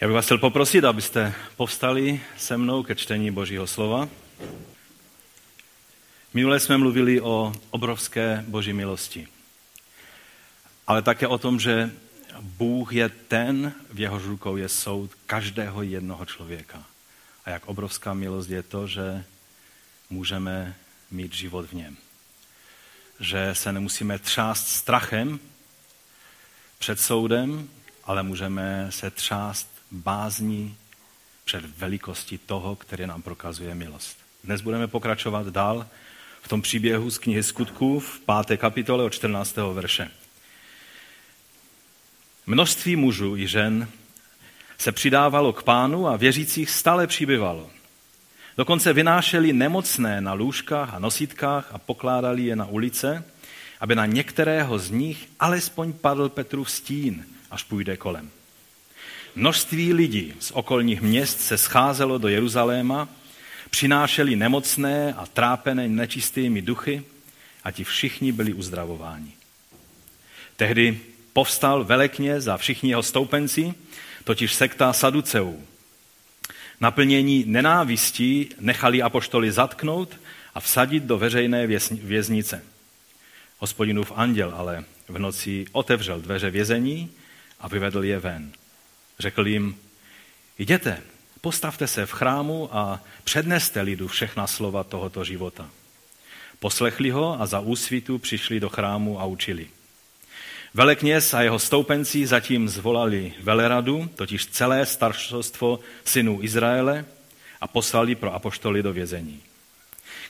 Já bych vás chtěl poprosit, abyste povstali se mnou ke čtení Božího slova. Minule jsme mluvili o obrovské boží milosti, ale také o tom, že Bůh je ten, v jehož rukou je soud každého jednoho člověka. A jak obrovská milost je to, že můžeme mít život v něm. Že se nemusíme třást strachem před soudem, ale můžeme se třást bázní před velikostí toho, který nám prokazuje milost. Dnes budeme pokračovat dál v tom příběhu z knihy Skutků v páté kapitole od 14. verše. Množství mužů i žen se přidávalo k pánu a věřících stále přibyvalo. Dokonce vynášeli nemocné na lůžkách a nosítkách a pokládali je na ulice, aby na některého z nich alespoň padl Petrův stín, až půjde kolem. Množství lidí z okolních měst se scházelo do Jeruzaléma, přinášeli nemocné a trápené nečistými duchy a ti všichni byli uzdravováni. Tehdy povstal velekně za všichni jeho stoupenci, totiž sekta Saduceů. Naplnění nenávistí nechali apoštoli zatknout a vsadit do veřejné věznice. Hospodinův anděl ale v noci otevřel dveře vězení a vyvedl je ven. Řekl jim, jděte, postavte se v chrámu a předneste lidu všechna slova tohoto života. Poslechli ho a za úsvitu přišli do chrámu a učili. Velekněz a jeho stoupenci zatím zvolali veleradu, totiž celé staršostvo synů Izraele, a poslali pro apoštoly do vězení.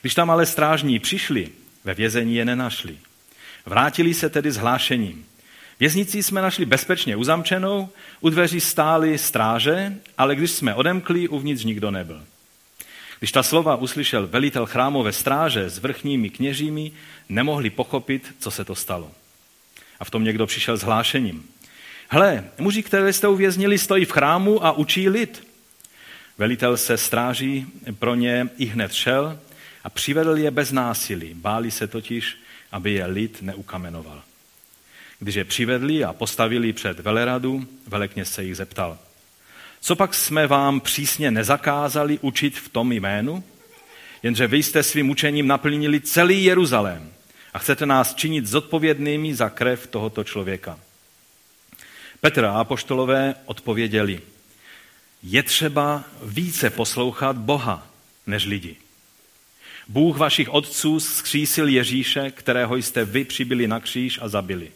Když tam ale strážní přišli, ve vězení je nenašli. Vrátili se tedy s hlášením. Věznici jsme našli bezpečně uzamčenou, u dveří stály stráže, ale když jsme odemkli, uvnitř nikdo nebyl. Když ta slova uslyšel velitel chrámové stráže s vrchními kněžími, nemohli pochopit, co se to stalo. A v tom někdo přišel s hlášením. Hle, muži, které jste uvěznili, stojí v chrámu a učí lid. Velitel se stráží pro ně i hned šel a přivedl je bez násilí. Báli se totiž, aby je lid neukamenoval. Když je přivedli a postavili před veleradu, velekněz se jich zeptal. Co pak jsme vám přísně nezakázali učit v tom jménu? Jenže vy jste svým učením naplnili celý Jeruzalém a chcete nás činit zodpovědnými za krev tohoto člověka. Petr a apoštolové odpověděli, je třeba více poslouchat Boha než lidi. Bůh vašich otců skřísil Ježíše, kterého jste vy přibili na kříž a zabili.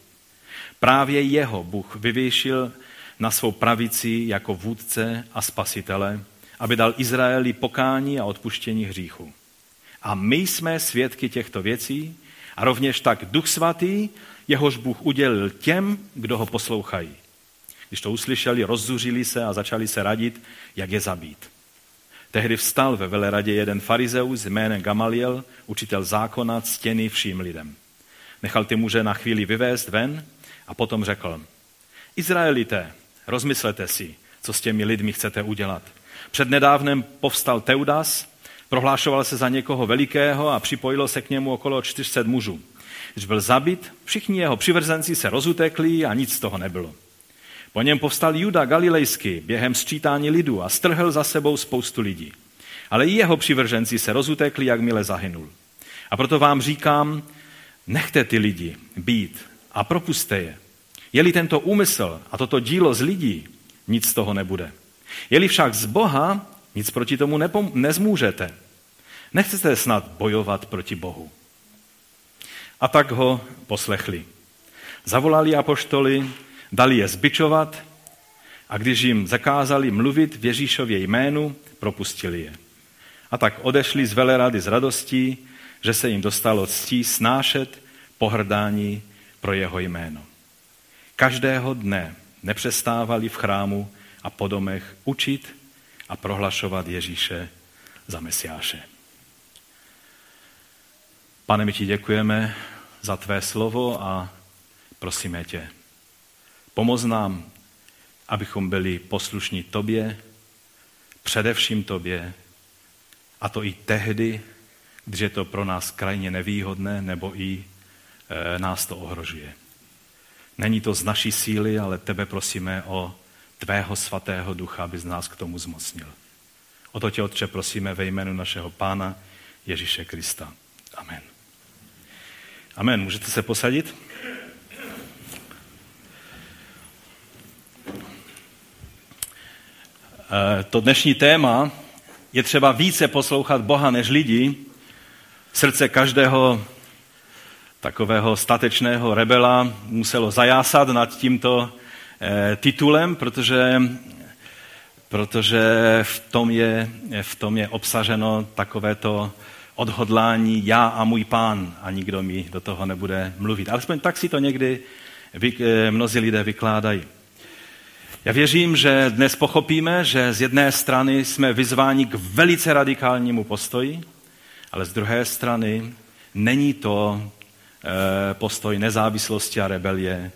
Právě jeho Bůh vyvěšil na svou pravici jako vůdce a spasitele, aby dal Izraeli pokání a odpuštění hříchu. A my jsme svědky těchto věcí a rovněž tak Duch Svatý, jehož Bůh udělil těm, kdo ho poslouchají. Když to uslyšeli, rozzuřili se a začali se radit, jak je zabít. Tehdy vstal ve veleradě jeden farizeus jménem Gamaliel, učitel zákona, ctěný vším lidem. Nechal ty muže na chvíli vyvést ven a potom řekl, Izraelité, rozmyslete si, co s těmi lidmi chcete udělat. Před nedávnem povstal Teudas, prohlášoval se za někoho velikého a připojilo se k němu okolo 400 mužů. Když byl zabit, všichni jeho přivrzenci se rozutekli a nic z toho nebylo. Po něm povstal Juda Galilejský během sčítání lidu a strhl za sebou spoustu lidí. Ale i jeho přivrženci se rozutekli, jakmile zahynul. A proto vám říkám, nechte ty lidi být a propuste je. Je-li tento úmysl a toto dílo z lidí, nic z toho nebude. Je-li však z Boha, nic proti tomu nepom- nezmůžete. Nechcete snad bojovat proti Bohu. A tak ho poslechli. Zavolali apoštoli, dali je zbičovat a když jim zakázali mluvit v Ježíšově jménu, propustili je. A tak odešli z velerady s radostí, že se jim dostalo ctí snášet pohrdání pro jeho jméno. Každého dne nepřestávali v chrámu a po domech učit a prohlašovat Ježíše za Mesiáše. Pane, my ti děkujeme za tvé slovo a prosíme tě, pomoz nám, abychom byli poslušní tobě, především tobě, a to i tehdy, když je to pro nás krajně nevýhodné nebo i nás to ohrožuje. Není to z naší síly, ale tebe prosíme o tvého svatého ducha, aby z nás k tomu zmocnil. O to tě, Otče, prosíme ve jménu našeho Pána Ježíše Krista. Amen. Amen. Můžete se posadit? Eh, to dnešní téma je třeba více poslouchat Boha než lidi. Srdce každého takového statečného rebela muselo zajásat nad tímto eh, titulem, protože, protože v, tom je, v tom je obsaženo takovéto odhodlání já a můj pán a nikdo mi do toho nebude mluvit. Alespoň tak si to někdy eh, mnozí lidé vykládají. Já věřím, že dnes pochopíme, že z jedné strany jsme vyzváni k velice radikálnímu postoji, ale z druhé strany není to postoj nezávislosti a rebelie,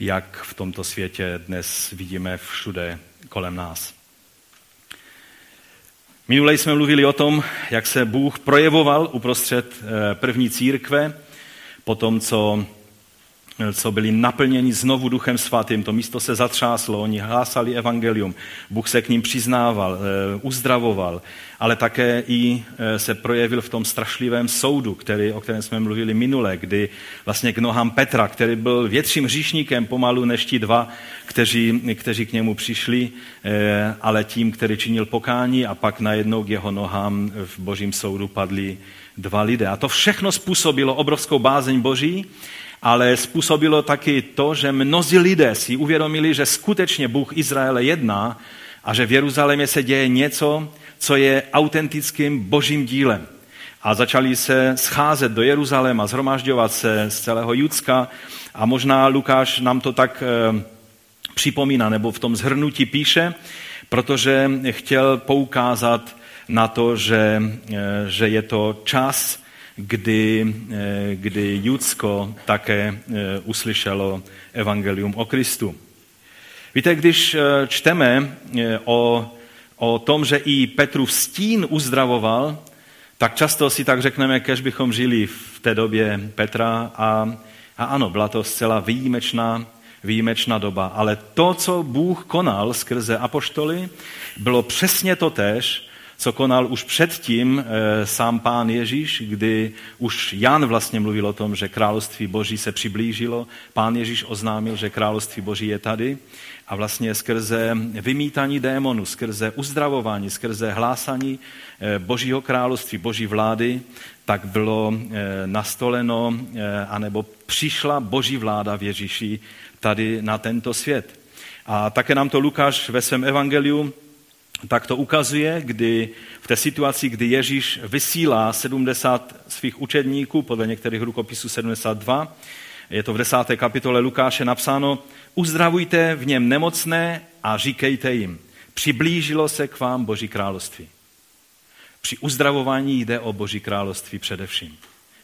jak v tomto světě dnes vidíme všude kolem nás. Minule jsme mluvili o tom, jak se Bůh projevoval uprostřed eh, první církve, po tom, co co byli naplněni znovu Duchem Svatým. To místo se zatřáslo, oni hlásali evangelium, Bůh se k ním přiznával, eh, uzdravoval, ale také i eh, se projevil v tom strašlivém soudu, který, o kterém jsme mluvili minule, kdy vlastně k nohám Petra, který byl větším říšníkem pomalu než ti dva, kteří, kteří k němu přišli, eh, ale tím, který činil pokání a pak najednou k jeho nohám v božím soudu padli dva lidé. A to všechno způsobilo obrovskou bázeň boží ale způsobilo taky to, že mnozí lidé si uvědomili, že skutečně Bůh Izraele jedná a že v Jeruzalémě se děje něco, co je autentickým božím dílem. A začali se scházet do Jeruzaléma, zhromažďovat se z celého Judska a možná Lukáš nám to tak e, připomíná, nebo v tom zhrnutí píše, protože chtěl poukázat na to, že, e, že je to čas, kdy, eh, kdy Judsko také eh, uslyšelo evangelium o Kristu. Víte, když eh, čteme o, o tom, že i Petrův stín uzdravoval, tak často si tak řekneme, kež bychom žili v té době Petra a, a ano, byla to zcela výjimečná, výjimečná doba. Ale to, co Bůh konal skrze apoštoly, bylo přesně to tež, co konal už předtím eh, sám pán Ježíš, kdy už Jan vlastně mluvil o tom, že království boží se přiblížilo. Pán Ježíš oznámil, že království boží je tady a vlastně skrze vymítání démonu, skrze uzdravování, skrze hlásání eh, božího království, boží vlády, tak bylo eh, nastoleno, anebo přišla boží vláda v Ježíši tady na tento svět. A také nám to Lukáš ve svém evangeliu tak to ukazuje, kdy v té situaci, kdy Ježíš vysílá 70 svých učedníků, podle některých rukopisů 72, je to v desáté kapitole Lukáše napsáno, uzdravujte v něm nemocné a říkejte jim, přiblížilo se k vám Boží království. Při uzdravování jde o Boží království především.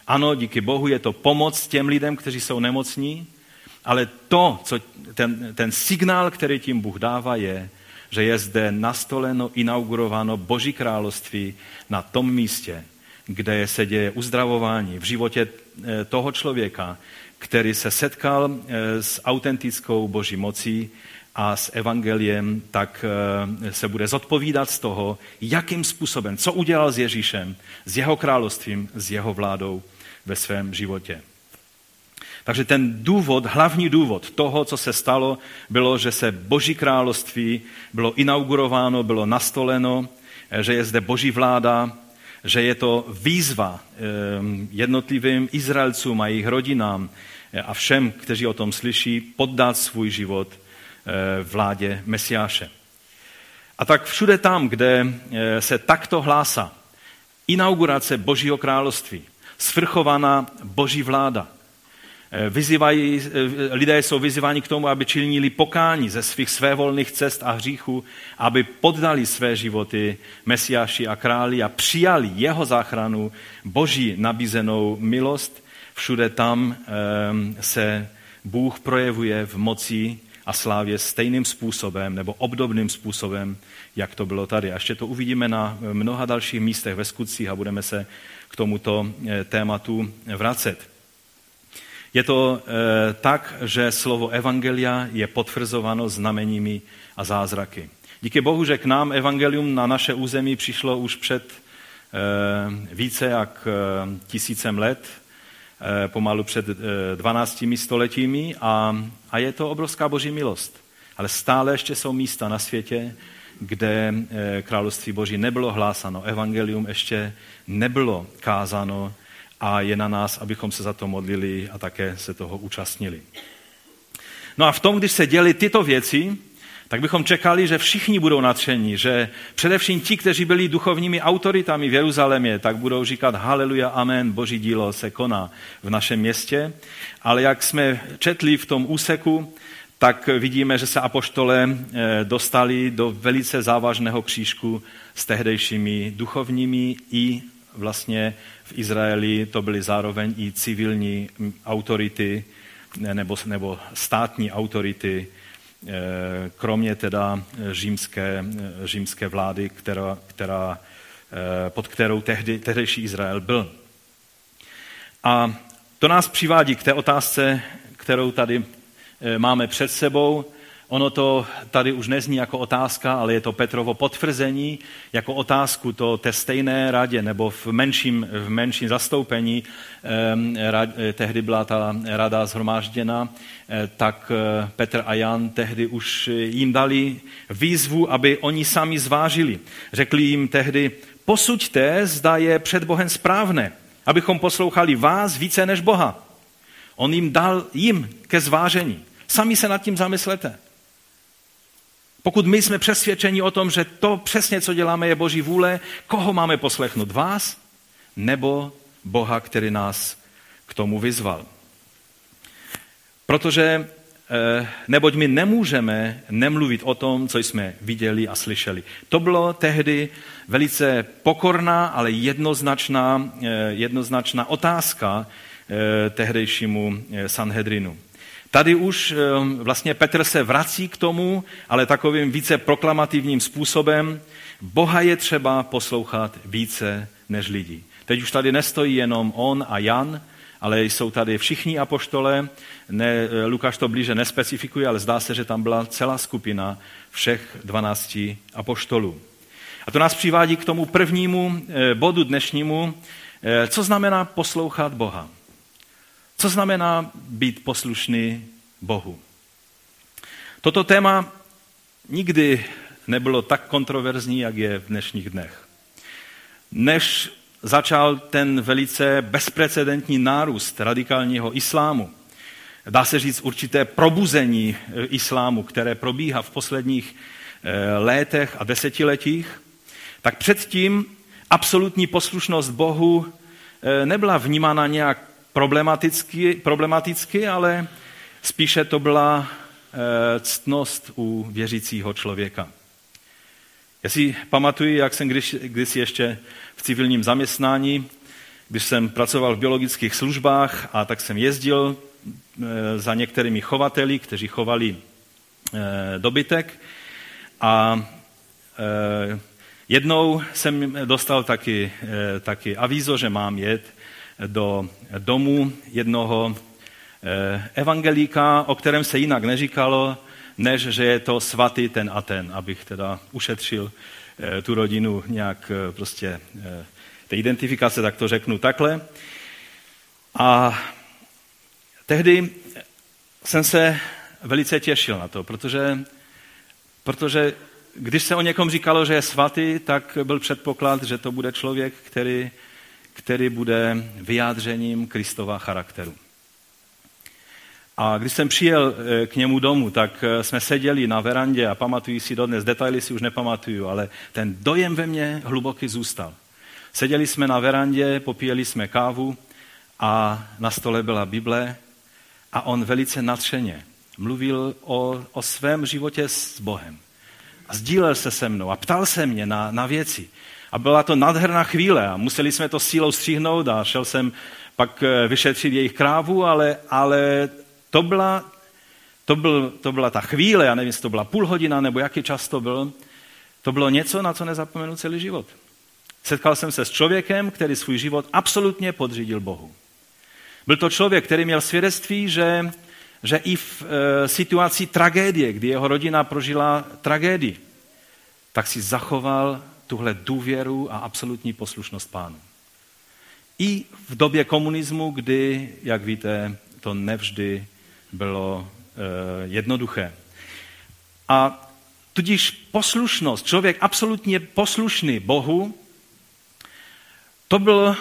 Ano, díky Bohu je to pomoc těm lidem, kteří jsou nemocní, ale to, co ten, ten signál, který tím Bůh dává, je, že je zde nastoleno, inaugurováno Boží království na tom místě, kde se děje uzdravování v životě eh, toho člověka, který se setkal eh, s autentickou Boží mocí a s evangeliem, tak eh, se bude zodpovídat z toho, jakým způsobem, co udělal s Ježíšem, s jeho královstvím, s jeho vládou ve svém životě. Takže ten důvod, hlavní důvod toho, co se stalo, bylo, že se Boží království bylo inaugurováno, bylo nastoleno, eh, že je zde Boží vláda, že je to výzva eh, jednotlivým Izraelcům a jejich rodinám eh, a všem, kteří o tom slyší, poddat svůj život vládě Mesiáše. A tak všude tam, kde se takto hlásá inaugurace Božího království, svrchovaná Boží vláda, Eh, vyzývají, eh, lidé jsou vyzýváni k tomu, aby činili pokání ze svých svévolných cest a hříchů, aby poddali své životy Mesiáši a králi a přijali jeho záchranu, boží nabízenou milost. Všude tam ehm, se Bůh projevuje v moci a slávě stejným způsobem nebo obdobným způsobem, jak to bylo tady. A ještě to uvidíme na mnoha dalších místech ve skutcích a budeme se k tomuto eh, tématu vracet. Je to e, tak, že slovo evangelia je potvrzováno znameními a zázraky. Díky Bohu, že k nám evangelium na naše území přišlo už před e, více jak e, tisícem let, e, pomalu před e, 12 stoletími a, a je to obrovská boží milost. Ale stále ještě jsou místa na světě, kde království boží nebylo hlásano, evangelium ještě nebylo kázáno a je na nás, abychom se za to modlili a také se toho účastnili. No a v tom, když se děli tyto věci, tak bychom čekali, že všichni budou natření, že především ti, kteří byli duchovními autoritami v Jeruzalémě, tak budou říkat haleluja, amen, boží dílo se koná v našem městě. Ale jak jsme četli v tom úseku, tak vidíme, že se apoštole eh, dostali do velice závažného křížku s tehdejšími duchovními i vlastně v Izraeli to byly zároveň i civilní autority nebo, nebo státní autority, eh, kromě teda římské, římské vlády, která, která, eh, pod kterou tehdy, tehdejší Izrael byl. A to nás přivádí k té otázce, kterou tady eh, máme před sebou, Ono to tady už nezní jako otázka, ale je to Petrovo potvrzení jako otázku to té stejné radě nebo v menším, v menším zastoupení. Rad, tehdy byla ta rada zhromážděna, eh, tak eh, Petr a Jan tehdy už jim dali výzvu, aby oni sami zvážili. Řekli jim tehdy, posuďte, zda je před Bohem správné, abychom poslouchali vás více než Boha. On jim dal jim ke zvážení. Sami se nad tím zamyslete. Pokud my jsme přesvědčeni o tom, že to přesně, co děláme, je Boží vůle, koho máme poslechnout? Vás nebo Boha, který nás k tomu vyzval? Protože eh, neboť my nemůžeme nemluvit o tom, co jsme viděli a slyšeli. To bylo tehdy velice pokorná, ale jednoznačná, eh, jednoznačná otázka eh, tehdejšímu Sanhedrinu. Tady už ehm, vlastně Petr se vrací k tomu, ale takovým více proklamativním způsobem. Boha je třeba poslouchat více než lidí. Teď už tady nestojí jenom on a Jan, ale jsou tady všichni apoštole. Ne, eh, Lukáš to blíže nespecifikuje, ale zdá se, že tam byla celá skupina všech dvanácti apoštolů. A to nás přivádí k tomu prvnímu eh, bodu dnešnímu, eh, co znamená poslouchat Boha. Co znamená být poslušný Bohu? Toto téma nikdy nebylo tak kontroverzní, jak je v dnešních dnech. Než začal ten velice bezprecedentní nárůst radikálního islámu, dá se říct určité probuzení islámu, které probíhá v posledních eh, létech a desetiletích, tak předtím absolutní poslušnost Bohu eh, nebyla vnímána nějak problematicky, problematicky, ale spíše to byla e, ctnost u věřícího člověka. Já si pamatuju, jak jsem když, když ještě v civilním zaměstnání, když jsem pracoval v biologických službách a tak jsem jezdil e, za některými chovateli, kteří chovali e, dobytek a jednou jsem dostal taky, taky avízo, že mám jet do domu jednoho eh, evangelíka, o kterém se jinak neříkalo, než že je to svatý ten a ten, abych teda ušetřil eh, tu rodinu nějak eh, prostě té identifikace, tak to řeknu takhle. A tehdy jsem se velice těšil na to, protože, protože když se o někom říkalo, že je svatý, tak byl předpoklad, že to bude člověk, který který bude vyjádřením Kristova charakteru. A když jsem přijel eh, k němu domů, tak eh, jsme seděli na verandě a pamatuju si dodnes, detaily si už nepamatuju, ale ten dojem ve mně hluboký zůstal. Seděli jsme na verandě, popíjeli jsme kávu a na stole byla Bible a on velice natřeně mluvil o, o svém životě s Bohem. A sdílel se se mnou a ptal se mě na, na věci. A byla to nádherná chvíle a museli jsme to sílou stříhnout a šel jsem pak eh, vyšetřit jejich krávu, ale, ale to, byla, to, byl, to byla ta chvíle, já nevím, jestli to byla půl hodina nebo jaký čas to byl, to bylo něco, na co nezapomenu celý život. Setkal jsem se s člověkem, který svůj život absolutně podřídil Bohu. Byl to člověk, který měl svědectví, že, že i v e, situaci tragédie, kdy jeho rodina prožila tragédii, tak si zachoval tuhle důvěru a absolutní poslušnost pánu. I v době komunismu, kdy, jak víte, to nevždy bylo e, jednoduché. A tudíž poslušnost, člověk absolutně poslušný Bohu, to bylo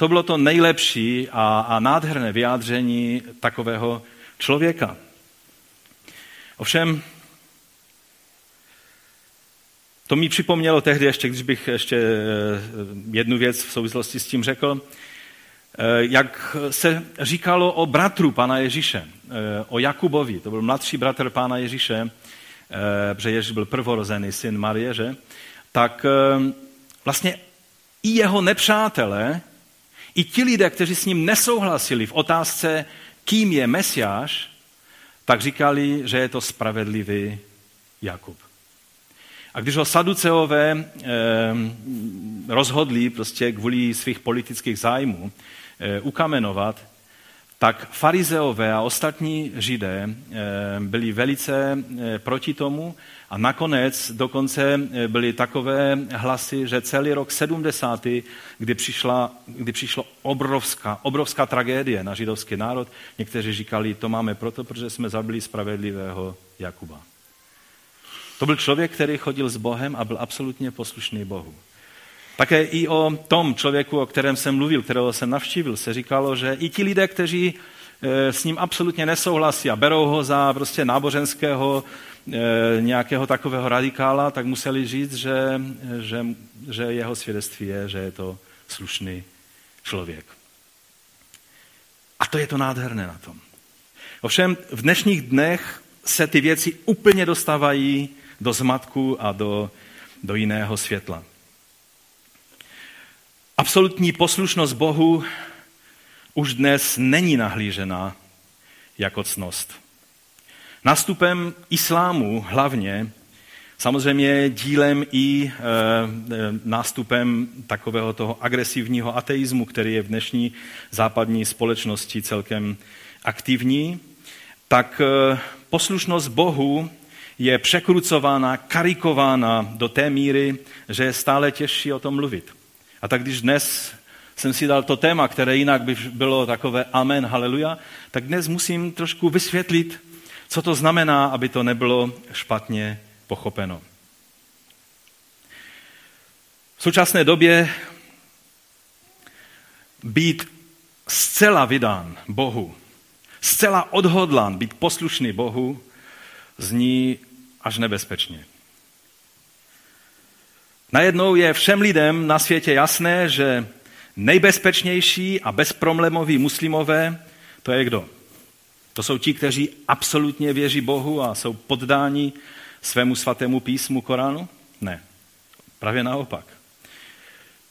to, bylo to nejlepší a, a nádherné vyjádření takového člověka. Ovšem, to mi připomnělo tehdy, ještě když bych ještě eh, jednu věc v souvislosti s tím řekl, eh, jak se říkalo o bratru pana Ježíše, eh, o Jakubovi, to byl mladší bratr pána Ježíše, protože Ježíš byl prvorozený syn Marie, že? tak vlastně i jeho nepřátelé, i ti lidé, kteří s ním nesouhlasili v otázce, kým je Mesiáš, tak říkali, že je to spravedlivý Jakub. A když ho saduceové eh, rozhodli prostě kvůli svých politických zájmů eh, ukamenovat, tak farizeové a ostatní židé eh, byli velice proti tomu a nakonec dokonce byly takové hlasy, že celý rok 70., kdy, přišla, kdy přišla obrovská, obrovská tragédie na židovský národ, někteří říkali, to máme proto, protože jsme zabili spravedlivého Jakuba. To byl člověk, který chodil s Bohem a byl absolutně poslušný Bohu. Také i o tom člověku, o kterém jsem mluvil, kterého jsem navštívil, se říkalo, že i ti lidé, kteří e, s ním absolutně nesouhlasí a berou ho za prostě náboženského e, nějakého takového radikála, tak museli říct, že, že, že jeho svědectví je, že je to slušný člověk. A to je to nádherné na tom. Ovšem v dnešních dnech se ty věci úplně dostávají do zmatku a do, do jiného světla. Absolutní poslušnost Bohu už dnes není nahlížena jako cnost. Nastupem islámu hlavně, samozřejmě dílem i e, nástupem takového toho agresivního ateismu, který je v dnešní západní společnosti celkem aktivní, tak e, poslušnost Bohu je překrucována, karikována do té míry, že je stále těžší o tom mluvit. A tak když dnes jsem si dal to téma, které jinak by bylo takové amen, haleluja, tak dnes musím trošku vysvětlit, co to znamená, aby to nebylo špatně pochopeno. V současné době být zcela vydán Bohu, zcela odhodlán být poslušný Bohu, zní až nebezpečně. Najednou je všem lidem na světě jasné, že nejbezpečnější a bezproblémoví muslimové, to je kdo? To jsou ti, kteří absolutně věří Bohu a jsou poddáni svému svatému písmu Koránu? Ne. Právě naopak.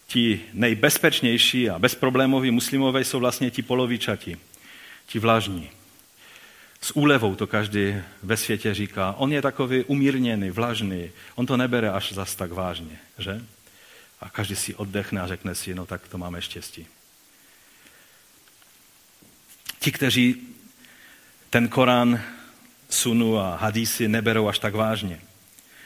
Ti nejbezpečnější a bezproblémoví muslimové jsou vlastně ti polovičati, ti vlažní. S úlevou to každý ve světě říká. On je takový umírněný, vlažný, on to nebere až zas tak vážně, že? A každý si oddechne a řekne si, no tak to máme štěstí. Ti, kteří ten Korán, sunu a hadísy neberou až tak vážně.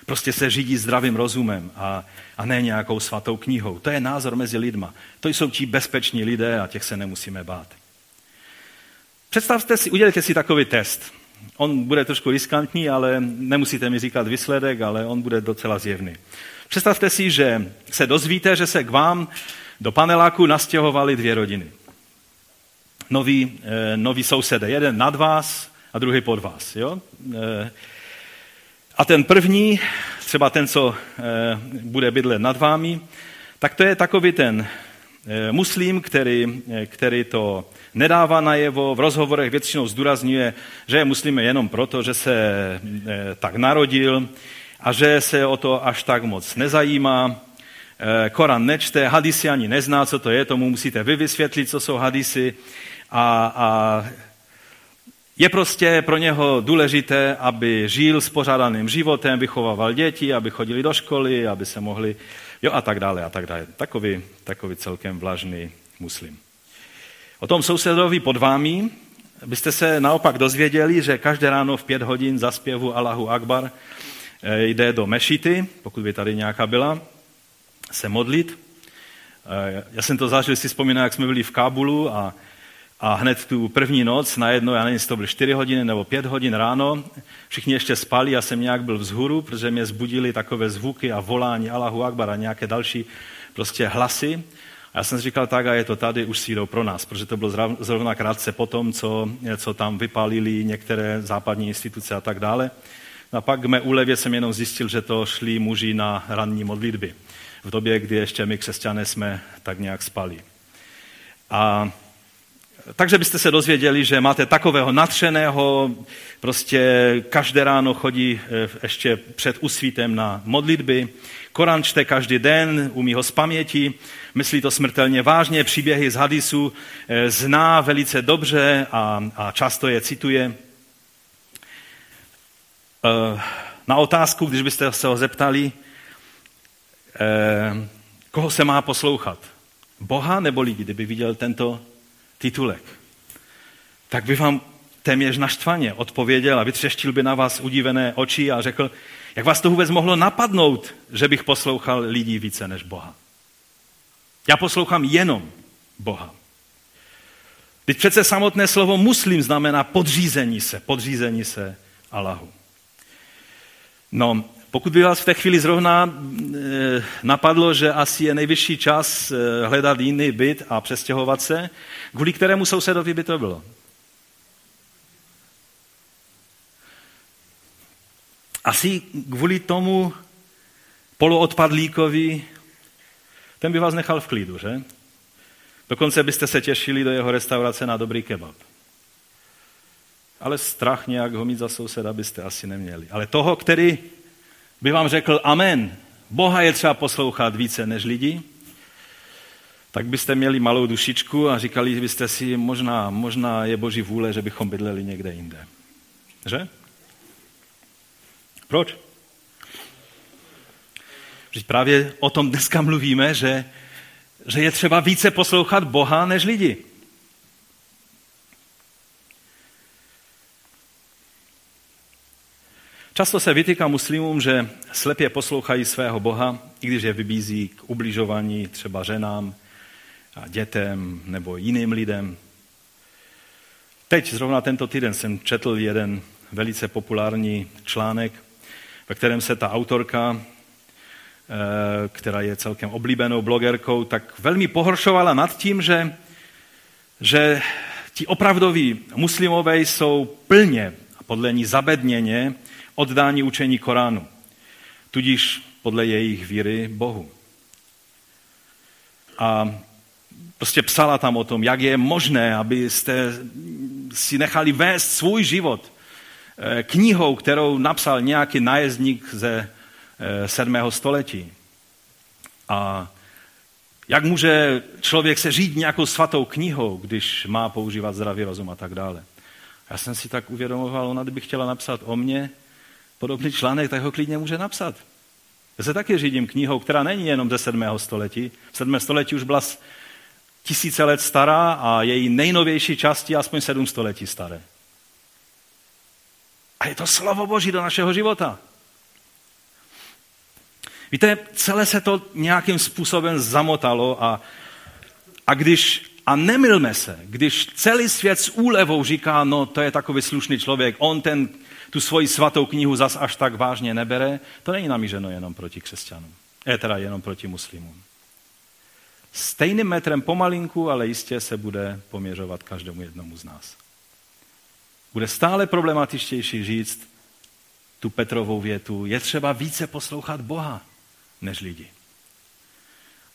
Prostě se řídí zdravým rozumem a, a ne nějakou svatou knihou. To je názor mezi lidma. To jsou ti bezpeční lidé a těch se nemusíme bát. Představte si, udělejte si takový test. On bude trošku riskantní, ale nemusíte mi říkat výsledek, ale on bude docela zjevný. Představte si, že se dozvíte, že se k vám do paneláku nastěhovaly dvě rodiny. Noví, eh, noví sousedé, jeden nad vás a druhý pod vás. Jo? Eh, a ten první, třeba ten, co eh, bude bydlet nad vámi, tak to je takový ten muslim, který, eh, který to nedává najevo, v rozhovorech většinou zdůrazňuje, že je muslim jenom proto, že se eh, tak narodil a že se o to až tak moc nezajímá. Eh, Koran nečte, hadisy ani nezná, co to je, tomu musíte vy vysvětlit, co jsou hadisy. A, a je prostě pro něho důležité, aby žil spořádaným životem, vychovával děti, aby chodili do školy, aby se mohli, jo a tak dále a tak dále. Takový, takový celkem vlažný muslim. O tom sousedovi pod vámi byste se naopak dozvěděli, že každé ráno v pět hodin za zpěvu Allahu Akbar eh, jde do mešity, pokud by tady nějaká byla, se modlit. Eh, já jsem to zažil, si vzpomínám, jak jsme byli v Kábulu a, a hned tu první noc, najednou, já nevím, jestli to byly 4 hodiny nebo 5 hodin ráno, všichni ještě spali, já jsem nějak byl vzhůru, protože mě zbudili takové zvuky a volání Allahu Akbar a nějaké další prostě hlasy. A já jsem si říkal, tak a je to tady, už si jdou pro nás, protože to bylo zrovna krátce po tom, co, co tam vypálili některé západní instituce a tak dále. No a pak k mé úlevě jsem jenom zjistil, že to šli muži na ranní modlitby. V době, kdy ještě my křesťané jsme tak nějak spali. A takže byste se dozvěděli, že máte takového natřeného, prostě každé ráno chodí eh, ještě před usvítem na modlitby, Koran čte každý den, umí ho z paměti, myslí to smrtelně vážně, příběhy z hadisu eh, zná velice dobře a, a často je cituje. Eh, na otázku, když byste se ho zeptali, koho se má poslouchat? Boha nebo lidi, kdyby viděl tento titulek, tak by vám téměř naštvaně odpověděl a vytřeštil by na vás udivené oči a řekl, jak vás to vůbec mohlo napadnout, že bych poslouchal lidí více než Boha. Já poslouchám jenom Boha. Teď přece samotné slovo muslim znamená podřízení se, podřízení se Allahu. No, pokud by vás v té chvíli zrovna e, napadlo, že asi je nejvyšší čas e, hledat jiný byt a přestěhovat se, kvůli kterému sousedovi by to bylo? Asi kvůli tomu poloodpadlíkovi, ten by vás nechal v klidu, že? Dokonce byste se těšili do jeho restaurace na dobrý kebab. Ale strach nějak ho mít za souseda byste asi neměli. Ale toho, který by vám řekl amen, Boha je třeba poslouchat více než lidi, tak byste měli malou dušičku a říkali byste si, možná, možná je boží vůle, že bychom bydleli někde jinde. Že? Proč? Protože právě o tom dneska mluvíme, že, že je třeba více poslouchat Boha než lidi. Často se vytýká muslimům, že slepě poslouchají svého Boha, i když je vybízí k ubližování třeba ženám, a dětem nebo jiným lidem. Teď zrovna tento týden jsem četl jeden velice populární článek, ve kterém se ta autorka, eh, která je celkem oblíbenou blogerkou, tak velmi pohoršovala nad tím, že, že ti opravdoví muslimové jsou plně podle ní zabedněně oddání učení Koránu, tudíž podle jejich víry Bohu. A prostě psala tam o tom, jak je možné, abyste si nechali vést svůj život eh, knihou, kterou napsal nějaký nájezdník ze eh, sedmého století. A jak může člověk se řídit nějakou svatou knihou, když má používat zdravý rozum a tak dále. Já jsem si tak uvědomoval, ona kdyby chtěla napsat o mně podobný článek, tak ho klidně může napsat. Já se taky řídím knihou, která není jenom ze sedmého století. V sedmém století už byla tisíce let stará a její nejnovější části aspoň sedm století staré. A je to slovo Boží do našeho života. Víte, celé se to nějakým způsobem zamotalo a, a když, a nemilme se, když celý svět s úlevou říká, no to je takový slušný člověk, on ten, tu svoji svatou knihu zas až tak vážně nebere, to není namířeno jenom proti křesťanům. Je teda jenom proti muslimům. Stejným metrem pomalinku, ale jistě se bude poměřovat každému jednomu z nás. Bude stále problematičtější říct tu Petrovou větu, je třeba více poslouchat Boha než lidi.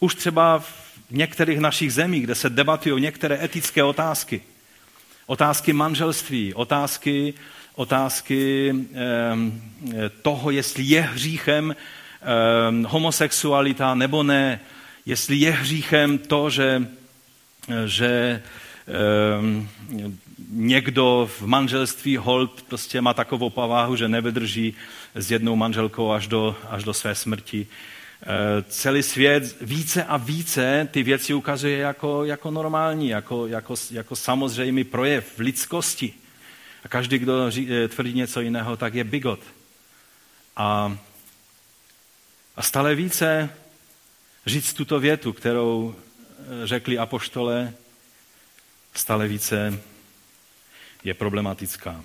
Už třeba v některých našich zemích, kde se debatují některé etické otázky, otázky manželství, otázky, otázky eh, toho, jestli je hříchem eh, homosexualita nebo ne, jestli je hříchem to, že, že um, někdo v manželství hold prostě má takovou povahu, že nevydrží s jednou manželkou až do, až do své smrti. Celý svět více a více ty věci ukazuje jako, jako normální, jako, jako, jako samozřejmý projev lidskosti. A každý, kdo eh, tvrdí něco jiného, tak je bigot. A, a stále více říct tuto větu, kterou eh, řekli apoštole, stále více je problematická.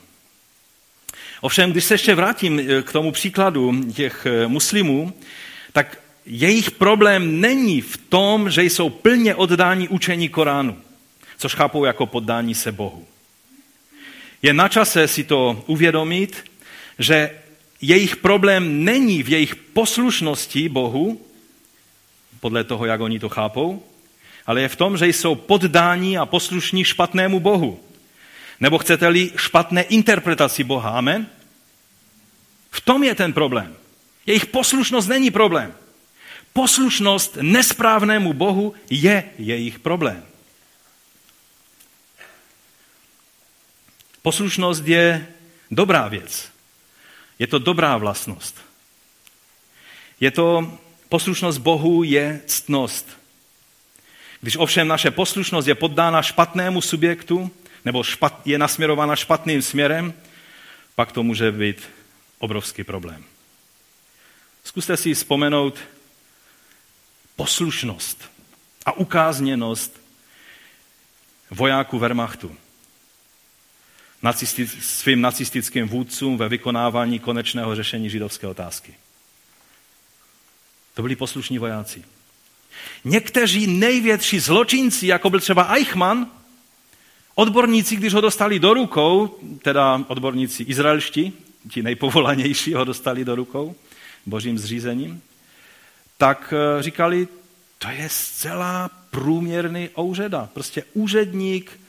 Ovšem, když se ještě vrátím eh, k tomu příkladu těch muslimů, tak jejich problém není v tom, že jsou plně oddáni učení Koránu, což chápou jako poddání se Bohu. Je na čase si to uvědomit, že jejich problém není v jejich poslušnosti Bohu, podle toho, jak oni to chápou, ale je v tom, že jsou poddáni a poslušní špatnému Bohu. Nebo chcete-li špatné interpretaci Boha. Amen? V tom je ten problém. Jejich poslušnost není problém. Poslušnost nesprávnému Bohu je jejich problém. Poslušnost je dobrá věc. Je to dobrá vlastnost. Je to, poslušnost Bohu je ctnost. Když ovšem naše poslušnost je poddána špatnému subjektu, nebo špat, je nasměrována špatným směrem, pak to může být obrovský problém. Zkuste si vzpomenout poslušnost a ukázněnost vojáků Wehrmachtu nacisti, svým nacistickým vůdcům ve vykonávání konečného řešení židovské otázky. To byli poslušní vojáci. Někteří největší zločinci, jako byl třeba Eichmann, odborníci, když ho dostali do rukou, teda odborníci izraelští, ti nejpovolanější ho dostali do rukou božím zřízením, tak eh, říkali, to je zcela průměrný ouředa. Prostě úředník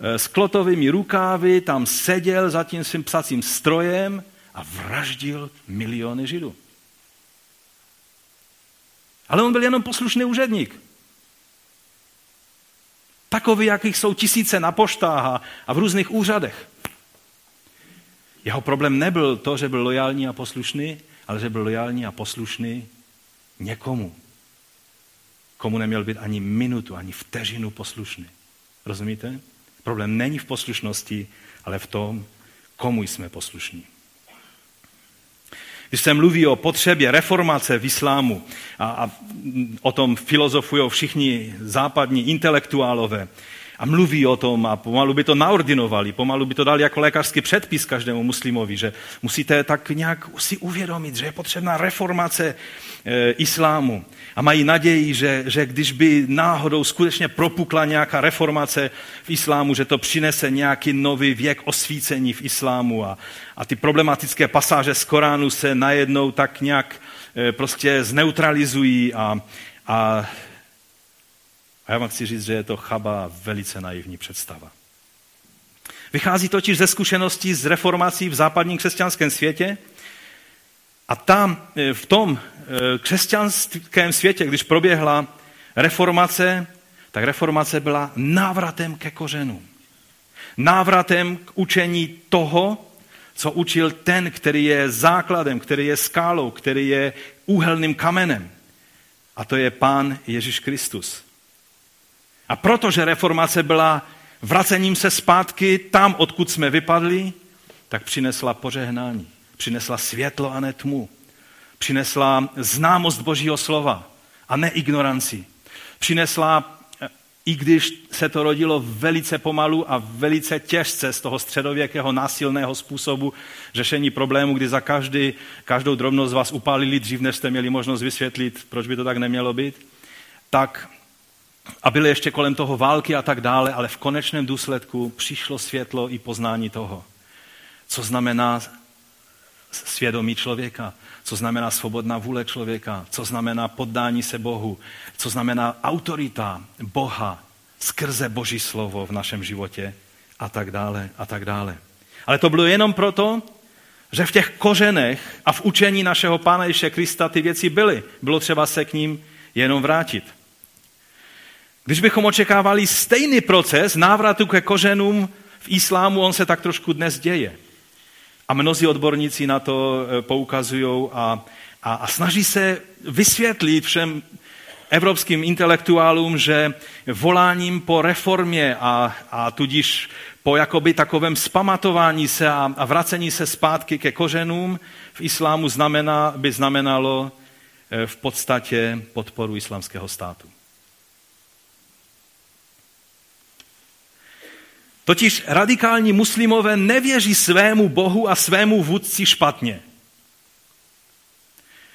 Eh, s klotovými rukávy tam seděl za tím svým psacím strojem a vraždil miliony židů. Ale on byl jenom poslušný úředník. Takový, jakých jsou tisíce na poštách a v různých úřadech. Jeho problém nebyl to, že byl lojální a poslušný, ale že byl lojální a poslušný někomu, komu neměl být ani minutu, ani vteřinu poslušný. Rozumíte? Problém není v poslušnosti, ale v tom, komu jsme poslušní. Když se mluví o potřebě reformace v islámu a, a o tom filozofují všichni západní intelektuálové, a mluví o tom a pomalu by to naordinovali, pomalu by to dali jako lékařský předpis každému muslimovi, že musíte tak nějak si uvědomit, že je potřebná reformace e, islámu. A mají naději, že, že když by náhodou skutečně propukla nějaká reformace v islámu, že to přinese nějaký nový věk osvícení v islámu a, a ty problematické pasáže z Koránu se najednou tak nějak e, prostě zneutralizují a, a a já vám chci říct, že je to chaba velice naivní představa. Vychází totiž ze zkušeností z reformací v západním křesťanském světě a tam, e, v tom e, křesťanském světě, když proběhla reformace, tak reformace byla návratem ke kořenu. Návratem k učení toho, co učil ten, který je základem, který je skálou, který je úhelným kamenem. A to je Pán Ježíš Kristus. A protože reformace byla vracením se zpátky tam, odkud jsme vypadli, tak přinesla požehnání, přinesla světlo a ne tmu, přinesla známost Božího slova a ne ignoranci. Přinesla, i když se to rodilo velice pomalu a velice těžce z toho středověkého násilného způsobu řešení problému, kdy za každý, každou drobnost vás upálili dřív, než jste měli možnost vysvětlit, proč by to tak nemělo být, tak a byly ještě kolem toho války a tak dále, ale v konečném důsledku přišlo světlo i poznání toho, co znamená svědomí člověka, co znamená svobodná vůle člověka, co znamená poddání se Bohu, co znamená autorita Boha skrze Boží slovo v našem životě a tak dále a tak dále. Ale to bylo jenom proto, že v těch kořenech a v učení našeho Pána Ježíše Krista ty věci byly. Bylo třeba se k ním jenom vrátit. Když bychom očekávali stejný proces návratu ke kořenům v islámu, on se tak trošku dnes děje. A mnozí odborníci na to e, poukazují a, a, a snaží se vysvětlit všem evropským intelektuálům, že voláním po reformě a, a tudíž po jakoby takovém spamatování se a, a vracení se zpátky ke kořenům v islámu znamená, by znamenalo eh, v podstatě podporu islamského státu. Totiž radikální muslimové nevěří svému bohu a svému vůdci špatně.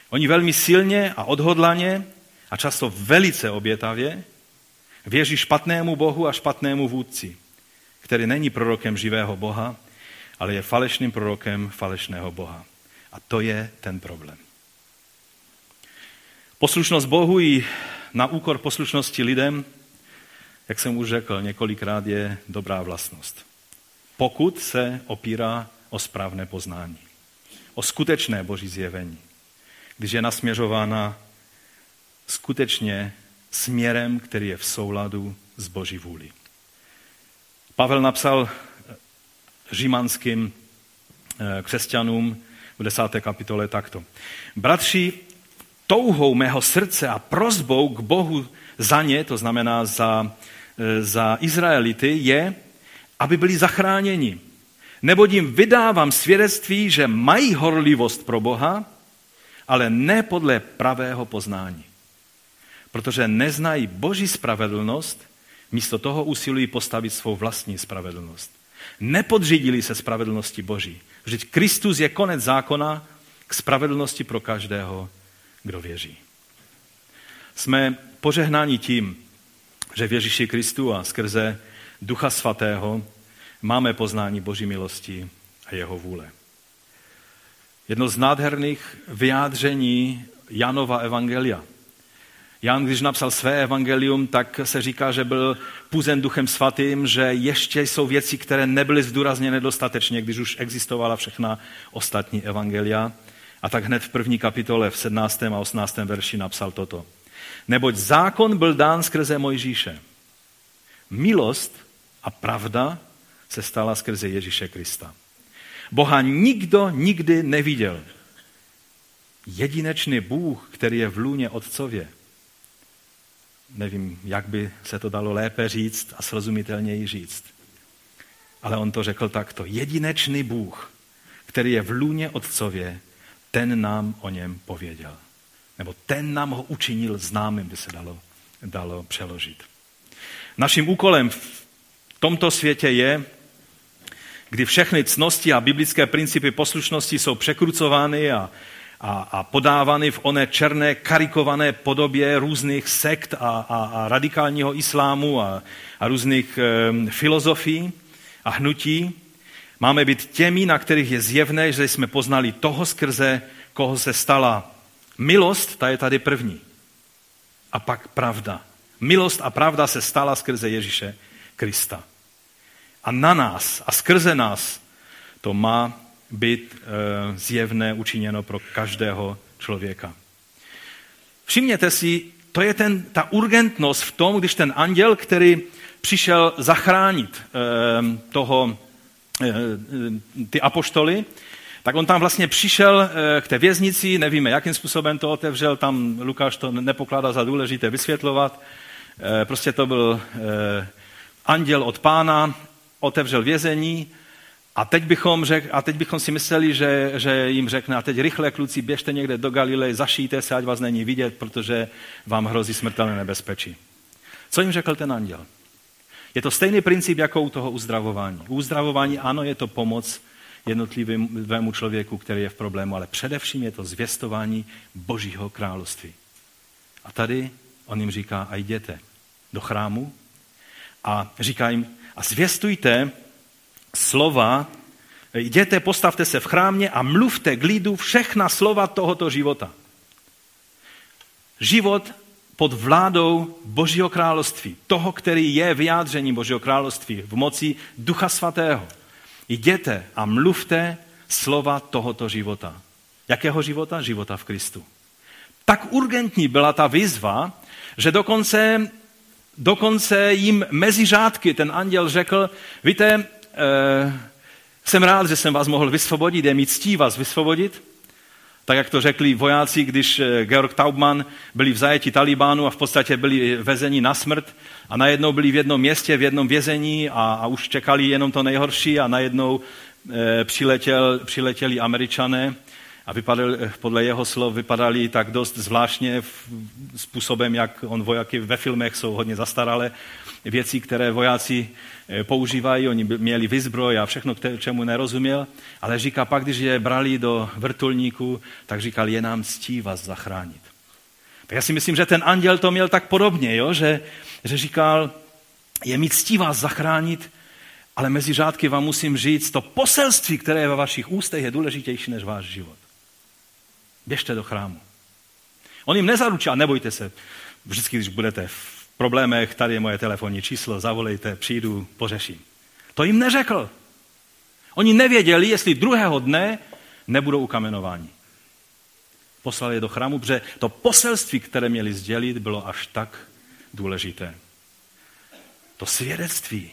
Oni velmi silně a odhodlaně a často velice obětavě věří špatnému bohu a špatnému vůdci, který není prorokem živého boha, ale je falešným prorokem falešného boha. A to je ten problém. Poslušnost Bohu i na úkor poslušnosti lidem jak jsem už řekl několikrát, je dobrá vlastnost. Pokud se opírá o správné poznání, o skutečné boží zjevení, když je nasměřována skutečně směrem, který je v souladu s boží vůli. Pavel napsal římanským eh, křesťanům v desáté kapitole takto. Bratři, touhou mého srdce a prozbou k Bohu za ně, to znamená za E, za Izraelity je, aby byli zachráněni. Neboť jim vydávám svědectví, že mají horlivost pro Boha, ale ne podle pravého poznání. Protože neznají Boží spravedlnost, místo toho usilují postavit svou vlastní spravedlnost. Nepodřídili se spravedlnosti Boží. Vždyť Kristus je konec zákona k spravedlnosti pro každého, kdo věří. Jsme požehnáni tím, že v Ježíši Kristu a skrze Ducha Svatého máme poznání Boží milosti a jeho vůle. Jedno z nádherných vyjádření Janova evangelia. Jan, když napsal své evangelium, tak se říká, že byl puzen duchem svatým, že ještě jsou věci, které nebyly zdůrazněny dostatečně, když už existovala všechna ostatní evangelia. A tak hned v první kapitole, v 17. a 18. verši napsal toto. Neboť zákon byl dán skrze Mojžíše. Milost a pravda se stala skrze Ježíše Krista. Boha nikdo nikdy neviděl. Jedinečný Bůh, který je v lůně Otcově. Nevím, jak by se to dalo lépe říct a srozumitelněji říct. Ale on to řekl takto. Jedinečný Bůh, který je v lůně Otcově, ten nám o něm pověděl nebo ten nám ho učinil známým, by se dalo, dalo přeložit. Naším úkolem v tomto světě je, kdy všechny cnosti a biblické principy poslušnosti jsou překrucovány a, a, a podávány v oné černé karikované podobě různých sekt a, a, a radikálního islámu a, a různých e, filozofií a hnutí, máme být těmi, na kterých je zjevné, že jsme poznali toho skrze, koho se stala Milost, ta je tady první. A pak pravda. Milost a pravda se stala skrze Ježíše Krista. A na nás a skrze nás to má být e, zjevné, učiněno pro každého člověka. Všimněte si, to je ten, ta urgentnost v tom, když ten anděl, který přišel zachránit e, toho, ty apoštoly, tak on tam vlastně přišel eh, k té věznici, nevíme, jakým způsobem to otevřel, tam Lukáš to nepokládá za důležité vysvětlovat. Eh, prostě to byl eh, anděl od pána, otevřel vězení a teď bychom, řek, a teď bychom si mysleli, že, že jim řekne, a teď rychle kluci, běžte někde do Galilei, zašijte se, ať vás není vidět, protože vám hrozí smrtelné nebezpečí. Co jim řekl ten anděl? Je to stejný princip jako u toho uzdravování. U uzdravování ano, je to pomoc, jednotlivému člověku, který je v problému, ale především je to zvěstování Božího království. A tady on jim říká, a jděte do chrámu a říká jim, a zvěstujte slova, jděte, postavte se v chrámě a mluvte k lidu všechna slova tohoto života. Život pod vládou Božího království, toho, který je vyjádření Božího království v moci Ducha Svatého. Jděte a mluvte slova tohoto života. Jakého života? Života v Kristu. Tak urgentní byla ta výzva, že dokonce, dokonce jim mezi řádky ten anděl řekl, víte, e, jsem rád, že jsem vás mohl vysvobodit, je mi ctí vás vysvobodit, Tak jak to řekli vojáci, když eh, Georg Taubman byli v zajetí Talibánu a v podstatě byli vezeni na smrt a najednou byli v jednom městě, v jednom vězení a, a už čekali jenom to nejhorší a najednou e, přiletěl, přiletěli američané a vypadali, podle jeho slov vypadali tak dost zvláštně způsobem, jak on vojáky ve filmech jsou hodně zastaralé věci, které vojáci eh, používají, oni měli vyzbroj a všechno, k čemu nerozuměl, ale říká pak, když je brali do vrtulníku, tak říkal, je nám ctí vás zachránit. Tak já si myslím, že ten anděl to měl tak podobně, jo? Že, že říkal, je mi ctí vás zachránit, ale mezi řádky vám musím říct, to poselství, které je ve vašich ústech, je důležitější než váš život. Běžte do chrámu. On jim nezaručil, nebojte se, vždycky, když budete v problémech, tady je moje telefonní číslo, zavolejte, přijdu, pořeším. To jim neřekl. Oni nevěděli, jestli druhého dne nebudou ukamenováni. Poslal je do chrámu, protože to poselství, které měli sdělit, bylo až tak důležité. To svědectví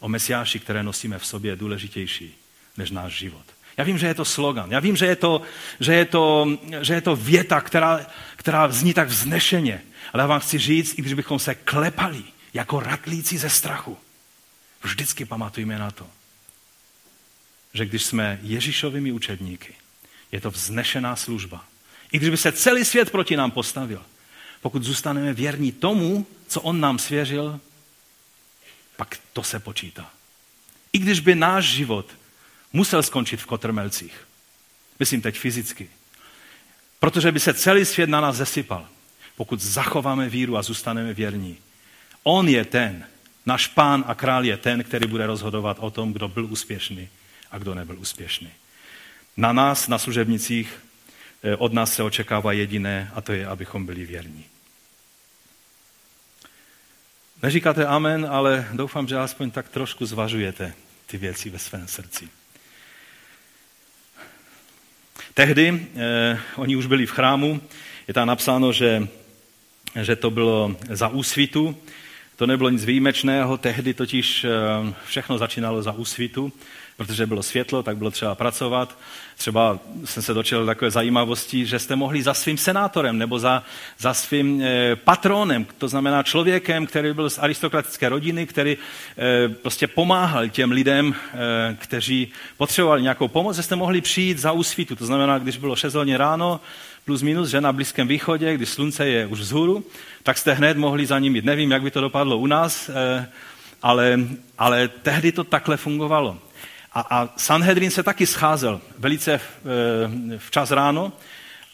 o Mesiáši, které nosíme v sobě, je důležitější než náš život. Já vím, že je to slogan. Já vím, že je to, že je to, že je to věta, která, která zní tak vznešeně. Ale já vám chci říct, i když bychom se klepali jako ratlíci ze strachu, vždycky pamatujme na to, že když jsme Ježíšovými učedníky, je to vznešená služba. I když by se celý svět proti nám postavil, pokud zůstaneme věrní tomu, co on nám svěřil, pak to se počítá. I když by náš život musel skončit v kotrmelcích. Myslím teď fyzicky. Protože by se celý svět na nás zesypal, pokud zachováme víru a zůstaneme věrní. On je ten, náš pán a král je ten, který bude rozhodovat o tom, kdo byl úspěšný a kdo nebyl úspěšný. Na nás, na služebnicích, eh, od nás se očekává jediné, a to je, abychom byli věrní. Neříkáte amen, ale doufám, že aspoň tak trošku zvažujete ty věci ve svém srdci. Tehdy, eh, oni už byli v chrámu, je tam napsáno, že, že to bylo za úsvitu, to nebylo nic výjimečného, tehdy totiž eh, všechno začínalo za úsvitu protože bylo světlo, tak bylo třeba pracovat. Třeba jsem se dočel takové zajímavosti, že jste mohli za svým senátorem nebo za, za svým e, patronem, to znamená člověkem, který byl z aristokratické rodiny, který e, prostě pomáhal těm lidem, kteří potřebovali nějakou pomoc, že jste mohli přijít za úsvitu. To znamená, když bylo 6 hodin ráno, plus minus, že na Blízkém východě, když slunce je už vzhůru, tak jste hned mohli za ním jít. Nevím, jak by to dopadlo u nás, ale, ale tehdy to takhle fungovalo. A, a Sanhedrin se taky scházel velice eh, včas ráno,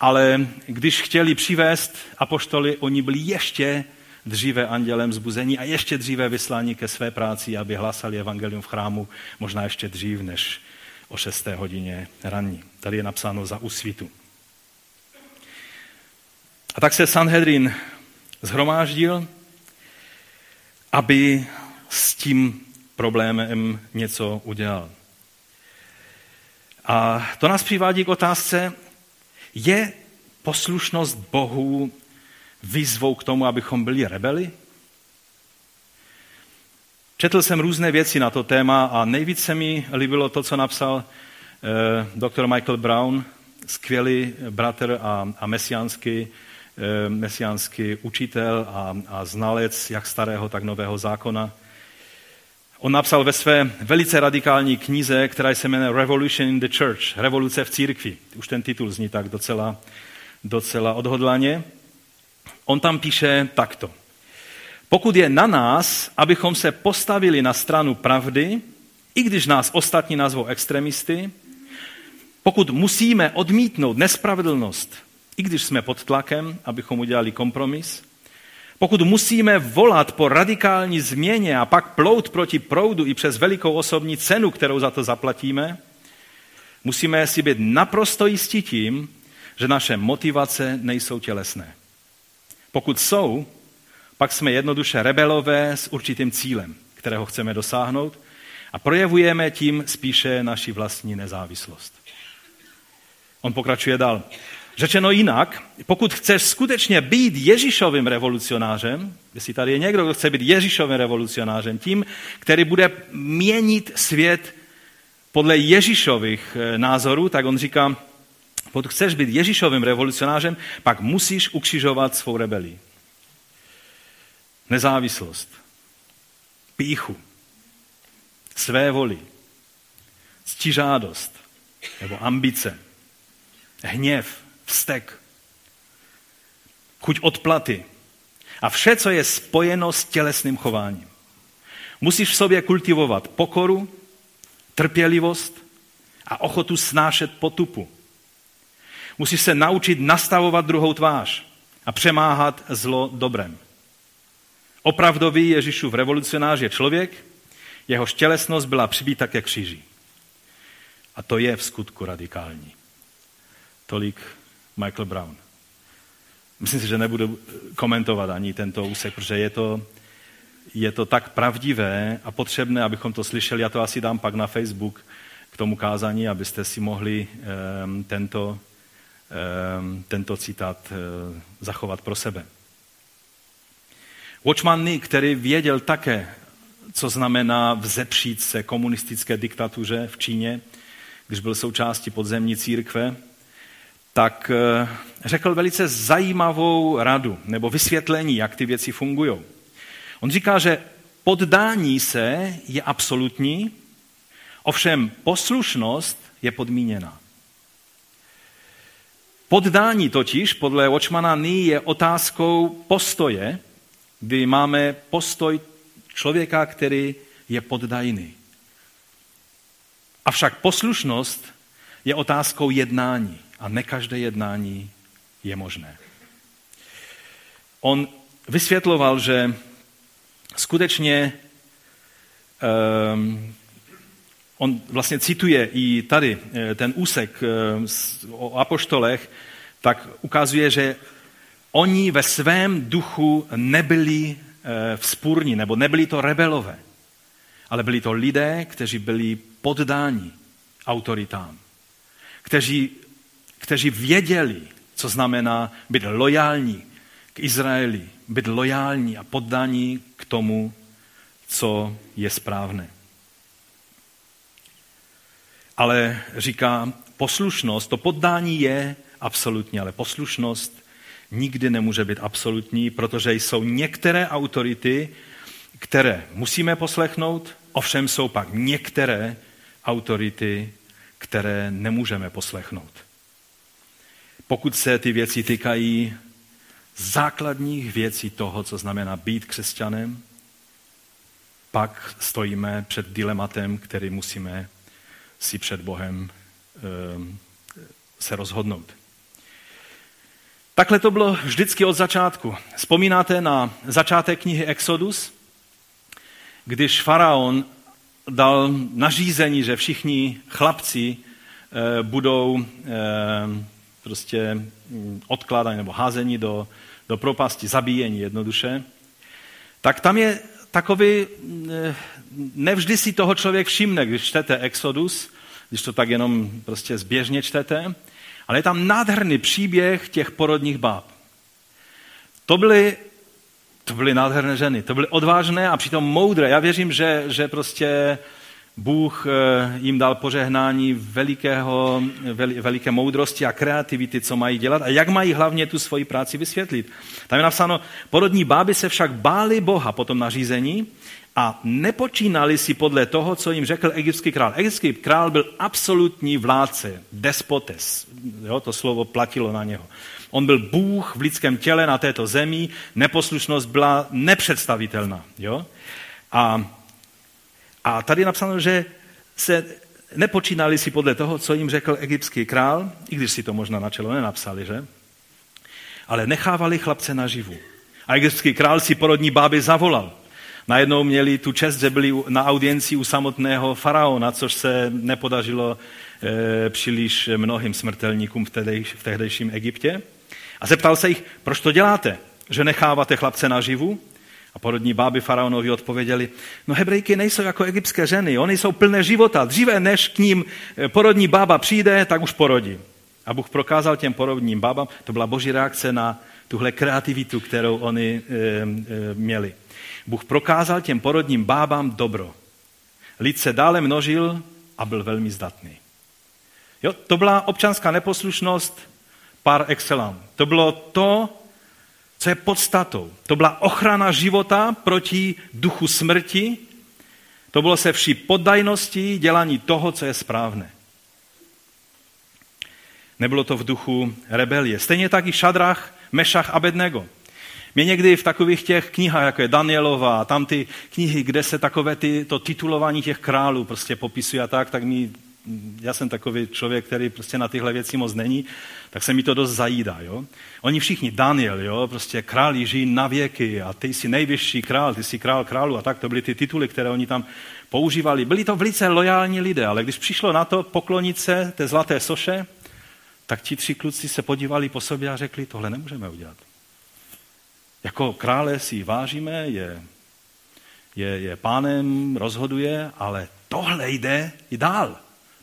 ale když chtěli přivést apoštoly, oni byli ještě dříve andělem zbuzení a ještě dříve vysláni ke své práci, aby hlasali evangelium v chrámu, možná ještě dřív než o 6. hodině ranní. Tady je napsáno za úsvitu. A tak se Sanhedrin zhromáždil, aby s tím problémem něco udělal. A to nás přivádí k otázce, je poslušnost Bohu výzvou k tomu, abychom byli rebeli? Četl jsem různé věci na to téma a nejvíce mi líbilo to, co napsal eh, doktor Michael Brown, skvělý bratr a, a mesiánský, eh, mesiánský učitel a, a znalec jak starého, tak nového zákona. On napsal ve své velice radikální knize, která se jmenuje Revolution in the Church, revoluce v církvi. Už ten titul zní tak docela, docela odhodlaně. On tam píše takto. Pokud je na nás, abychom se postavili na stranu pravdy, i když nás ostatní nazvou extremisty, pokud musíme odmítnout nespravedlnost, i když jsme pod tlakem, abychom udělali kompromis, pokud musíme volat po radikální změně a pak plout proti proudu i přes velikou osobní cenu, kterou za to zaplatíme, musíme si být naprosto jistí tím, že naše motivace nejsou tělesné. Pokud jsou, pak jsme jednoduše rebelové s určitým cílem, kterého chceme dosáhnout a projevujeme tím spíše naši vlastní nezávislost. On pokračuje dál. Řečeno jinak, pokud chceš skutečně být Ježíšovým revolucionářem, jestli tady je někdo, kdo chce být Ježíšovým revolucionářem, tím, který bude měnit svět podle Ježíšových eh, názorů, tak on říká, Pokud chceš být Ježíšovým revolucionářem, pak musíš ukřižovat svou rebelii. Nezávislost, píchu, své voli, ctižádost nebo ambice, hněv, vztek, chuť odplaty a vše, co je spojeno s tělesným chováním. Musíš v sobě kultivovat pokoru, trpělivost a ochotu snášet potupu. Musíš se naučit nastavovat druhou tvář a přemáhat zlo dobrem. Opravdový Ježíšův revolucionář je člověk, jehož tělesnost byla přibíta ke kříži. A to je v skutku radikální. Tolik Michael Brown. Myslím si, že nebudu komentovat ani tento úsek, protože je to, je to tak pravdivé a potřebné, abychom to slyšeli. Já to asi dám pak na Facebook k tomu kázání, abyste si mohli um, tento, um, tento citát uh, zachovat pro sebe. Watchman Nee, který věděl také, co znamená vzepřít se komunistické diktatuře v Číně, když byl součástí podzemní církve, tak eh, řekl velice zajímavou radu nebo vysvětlení, jak ty věci fungují. On říká, že poddání se je absolutní, ovšem poslušnost je podmíněná. Poddání totiž podle Watchmana Nee je otázkou postoje, kdy máme postoj člověka, který je poddajný. Avšak poslušnost je otázkou jednání a ne každé jednání je možné. On vysvětloval, že skutečně um, on vlastně cituje i tady eh, ten úsek eh, o apoštolech, tak ukazuje, že oni ve svém duchu nebyli eh, vzpůrní, nebo nebyli to rebelové, ale byli to lidé, kteří byli poddáni autoritám, kteří kteří věděli, co znamená být lojální k Izraeli, být lojální a poddaní k tomu, co je správné. Ale říká, poslušnost, to poddání je absolutní, ale poslušnost nikdy nemůže být absolutní, protože jsou některé autority, které musíme poslechnout, ovšem jsou pak některé autority, které nemůžeme poslechnout pokud se ty věci týkají základních věcí toho, co znamená být křesťanem, pak stojíme před dilematem, který musíme si před Bohem ehm, se rozhodnout. Takhle to bylo vždycky od začátku. Vzpomínáte na začátek knihy Exodus, když faraon dal nařízení, že všichni chlapci eh, budou ehm, prostě mm, odkládání nebo házení do, do propasti, zabíjení jednoduše, tak tam je takový, mm, nevždy si toho člověk všimne, když čtete Exodus, když to tak jenom prostě zběžně čtete, ale je tam nádherný příběh těch porodních báb. To byly, to byly nádherné ženy, to byly odvážné a přitom moudré. Já věřím, že, že prostě Bůh eh, jim dal požehnání velikého, veliké moudrosti a kreativity, co mají dělat a jak mají hlavně tu svoji práci vysvětlit. Tam je napsáno, porodní báby se však báli Boha po tom nařízení a nepočínali si podle toho, co jim řekl egyptský král. Egyptský král byl absolutní vládce, despotes. Jo, to slovo platilo na něho. On byl Bůh v lidském těle na této zemi, neposlušnost byla nepředstavitelná. Jo? A a tady je napsáno, že se nepočínali si podle toho, co jim řekl egyptský král, i když si to možná na čelo nenapsali, že? Ale nechávali chlapce naživu. A egyptský král si porodní báby zavolal. Najednou měli tu čest, že byli na audienci u samotného faraona, což se nepodařilo e, příliš mnohým smrtelníkům v, tehdejš, v tehdejším Egyptě. A zeptal se jich, proč to děláte, že necháváte chlapce naživu? A porodní báby faraonovi odpověděli, no hebrejky nejsou jako egyptské ženy, oni jsou plné života. Dříve než k ním eh, porodní bába přijde, tak už porodí. A Bůh prokázal těm porodním bábám, to byla boží reakce na tuhle kreativitu, kterou oni e, e, měli. Bůh prokázal těm porodním bábám dobro. Lid se dále množil a byl velmi zdatný. Jo? To byla občanská neposlušnost par excellence. To bylo to, co je podstatou. To byla ochrana života proti duchu smrti. To bylo se vší poddajností dělání toho, co je správné. Nebylo to v duchu rebelie. Stejně tak i Šadrach, Mešach a Bednego. Mě někdy v takových těch knihách, jako je Danielova, tam ty knihy, kde se takové ty, to titulování těch králů prostě popisuje a tak, tak mi, já jsem takový člověk, který prostě na tyhle věci moc není, tak se mi to dost zajídá. Jo? Oni všichni, Daniel, jo? prostě král žijí na věky a ty jsi nejvyšší král, ty jsi král králu a tak, to byly ty tituly, které oni tam používali. Byli to velice lojální lidé, ale když přišlo na to poklonit se té zlaté soše, tak ti tři kluci se podívali po sobě a řekli, tohle nemůžeme udělat. Jako krále si vážíme, je, je, je pánem, rozhoduje, ale tohle jde i dál.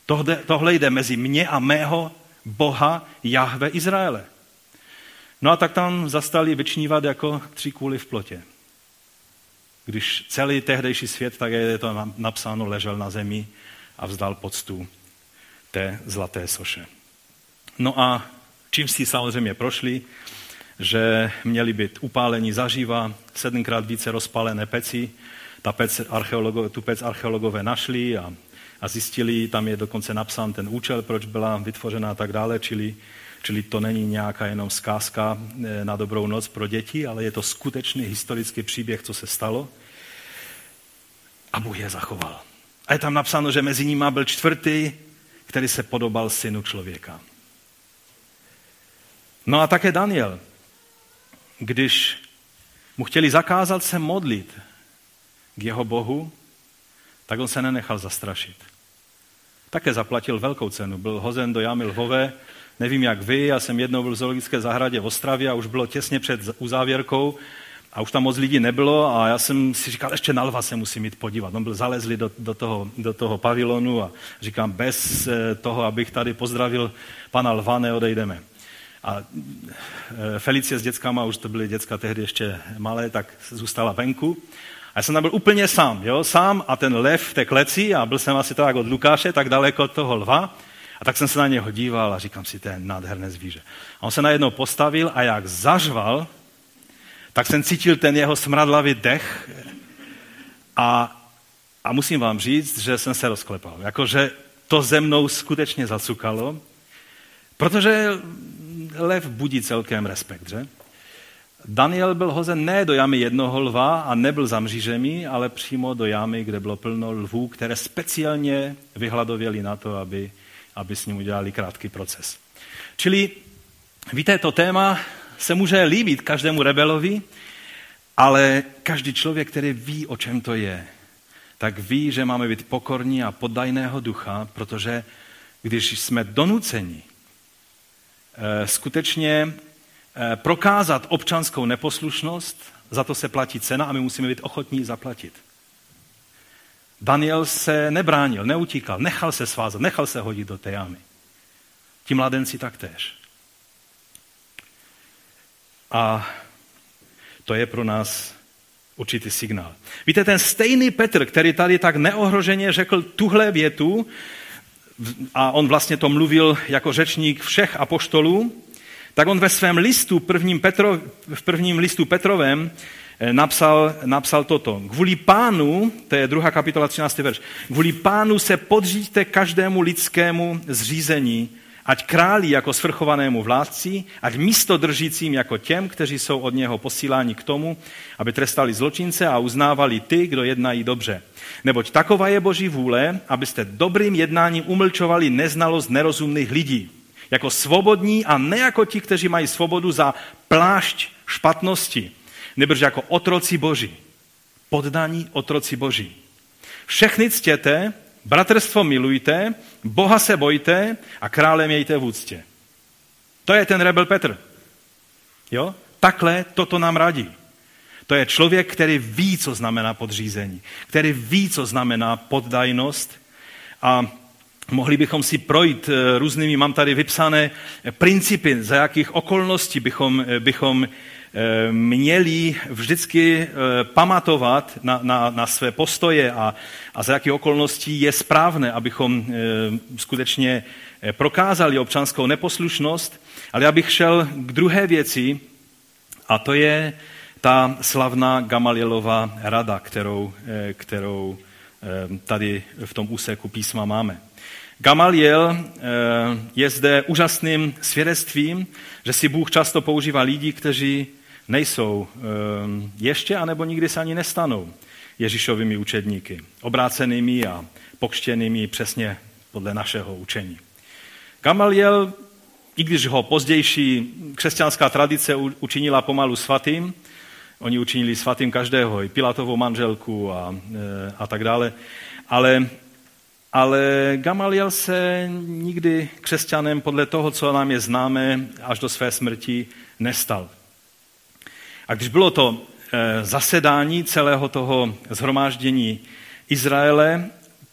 Tohle, tohle jde mezi mě a mého Boha Jahve Izraele. No a tak tam zastali vyčnívat jako tři kůly v plotě. Když celý tehdejší svět, tak je to napsáno, ležel na zemi a vzdal poctu té zlaté soše. No a čím si samozřejmě prošli, že měli být upáleni zaživa, sedmkrát více rozpálené peci, ta pec tu pec archeologové našli a, a zjistili, tam je dokonce napsán ten účel, proč byla vytvořena a tak dále, čili, čili to není nějaká jenom zkázka eh, na dobrou noc pro děti, ale je to skutečný historický příběh, co se stalo. A Bůh je zachoval. A je tam napsáno, že mezi nimi byl čtvrtý, který se podobal synu člověka. No a také Daniel, když mu chtěli zakázat se modlit k jeho bohu, tak on se nenechal zastrašit. Také zaplatil velkou cenu. Byl hozen do jámy lvové. Nevím, jak vy, já jsem jednou byl v zoologické zahradě v Ostravě a už bylo těsně před uzávěrkou a už tam moc lidí nebylo a já jsem si říkal, ještě na lva se musím jít podívat. On byl zalezli do, do, toho, do toho pavilonu a říkám, bez eh, toho, abych tady pozdravil pana lva, neodejdeme. A e, Felicie s dětskama, už to byly děcka tehdy ještě malé, tak zůstala venku. A já jsem tam byl úplně sám, jo? sám a ten lev v té kleci a byl jsem asi tak od Lukáše, tak daleko od toho lva. A tak jsem se na něho díval a říkám si, to je nádherné zvíře. A on se najednou postavil a jak zařval, tak jsem cítil ten jeho smradlavý dech a, a musím vám říct, že jsem se rozklepal. Jakože to ze mnou skutečně zacukalo, protože lev budí celkem respekt, že? Daniel byl hozen ne do jamy jednoho lva a nebyl za mřížemi, ale přímo do jamy, kde bylo plno lvů, které speciálně vyhladověli na to, aby, aby s ním udělali krátký proces. Čili, víte, to téma se může líbit každému rebelovi, ale každý člověk, který ví, o čem to je, tak ví, že máme být pokorní a poddajného ducha, protože když jsme donuceni Eh, skutečně prokázat občanskou neposlušnost, za to se platí cena a my musíme být ochotní zaplatit. Daniel se nebránil, neutíkal, nechal se svázat, nechal se hodit do té jámy. Ti mladenci taktéž. A to je pro nás určitý signál. Víte, ten stejný Petr, který tady tak neohroženě řekl tuhle větu, a on vlastně to mluvil jako řečník všech apoštolů, tak on ve svém listu, prvním Petro, v prvním listu Petrovém, eh, napsal, napsal toto. Kvůli pánu, to je druhá kapitola 13. verš, kvůli pánu se podříďte každému lidskému zřízení, ať králi jako svrchovanému vládci, ať místo držícím jako těm, kteří jsou od něho posíláni k tomu, aby trestali zločince a uznávali ty, kdo jednají dobře. Neboť taková je boží vůle, abyste dobrým jednáním umlčovali neznalost nerozumných lidí. Jako svobodní a ne jako ti, kteří mají svobodu za plášť špatnosti, nebrž jako otroci boží. Poddaní otroci boží. Všechny ctěte, bratrstvo milujte, Boha se bojte a krále mějte v úctě. To je ten rebel Petr. Jo? Takhle toto nám radí. To je člověk, který ví, co znamená podřízení, který ví, co znamená poddajnost a mohli bychom si projít eh, různými, mám tady vypsané principy, za jakých okolností bychom, eh, bychom měli vždycky pamatovat na, na, na své postoje a, a za jakých okolností je správné, abychom skutečně prokázali občanskou neposlušnost. Ale já bych šel k druhé věci, a to je ta slavná Gamalielová rada, kterou, kterou tady v tom úseku písma máme. Gamaliel eh, je zde úžasným svědectvím, že si Bůh často používá lidi, kteří nejsou eh, ještě anebo nikdy se ani nestanou Ježíšovými učedníky, obrácenými a pokštěnými přesně podle našeho učení. Gamaliel, i když ho pozdější křesťanská tradice učinila pomalu svatým, oni učinili svatým každého, i Pilatovou manželku a, eh, a tak dále, ale ale Gamaliel se nikdy křesťanem podle toho, co nám je známe, až do své smrti nestal. A když bylo to eh, zasedání celého toho zhromáždění Izraele,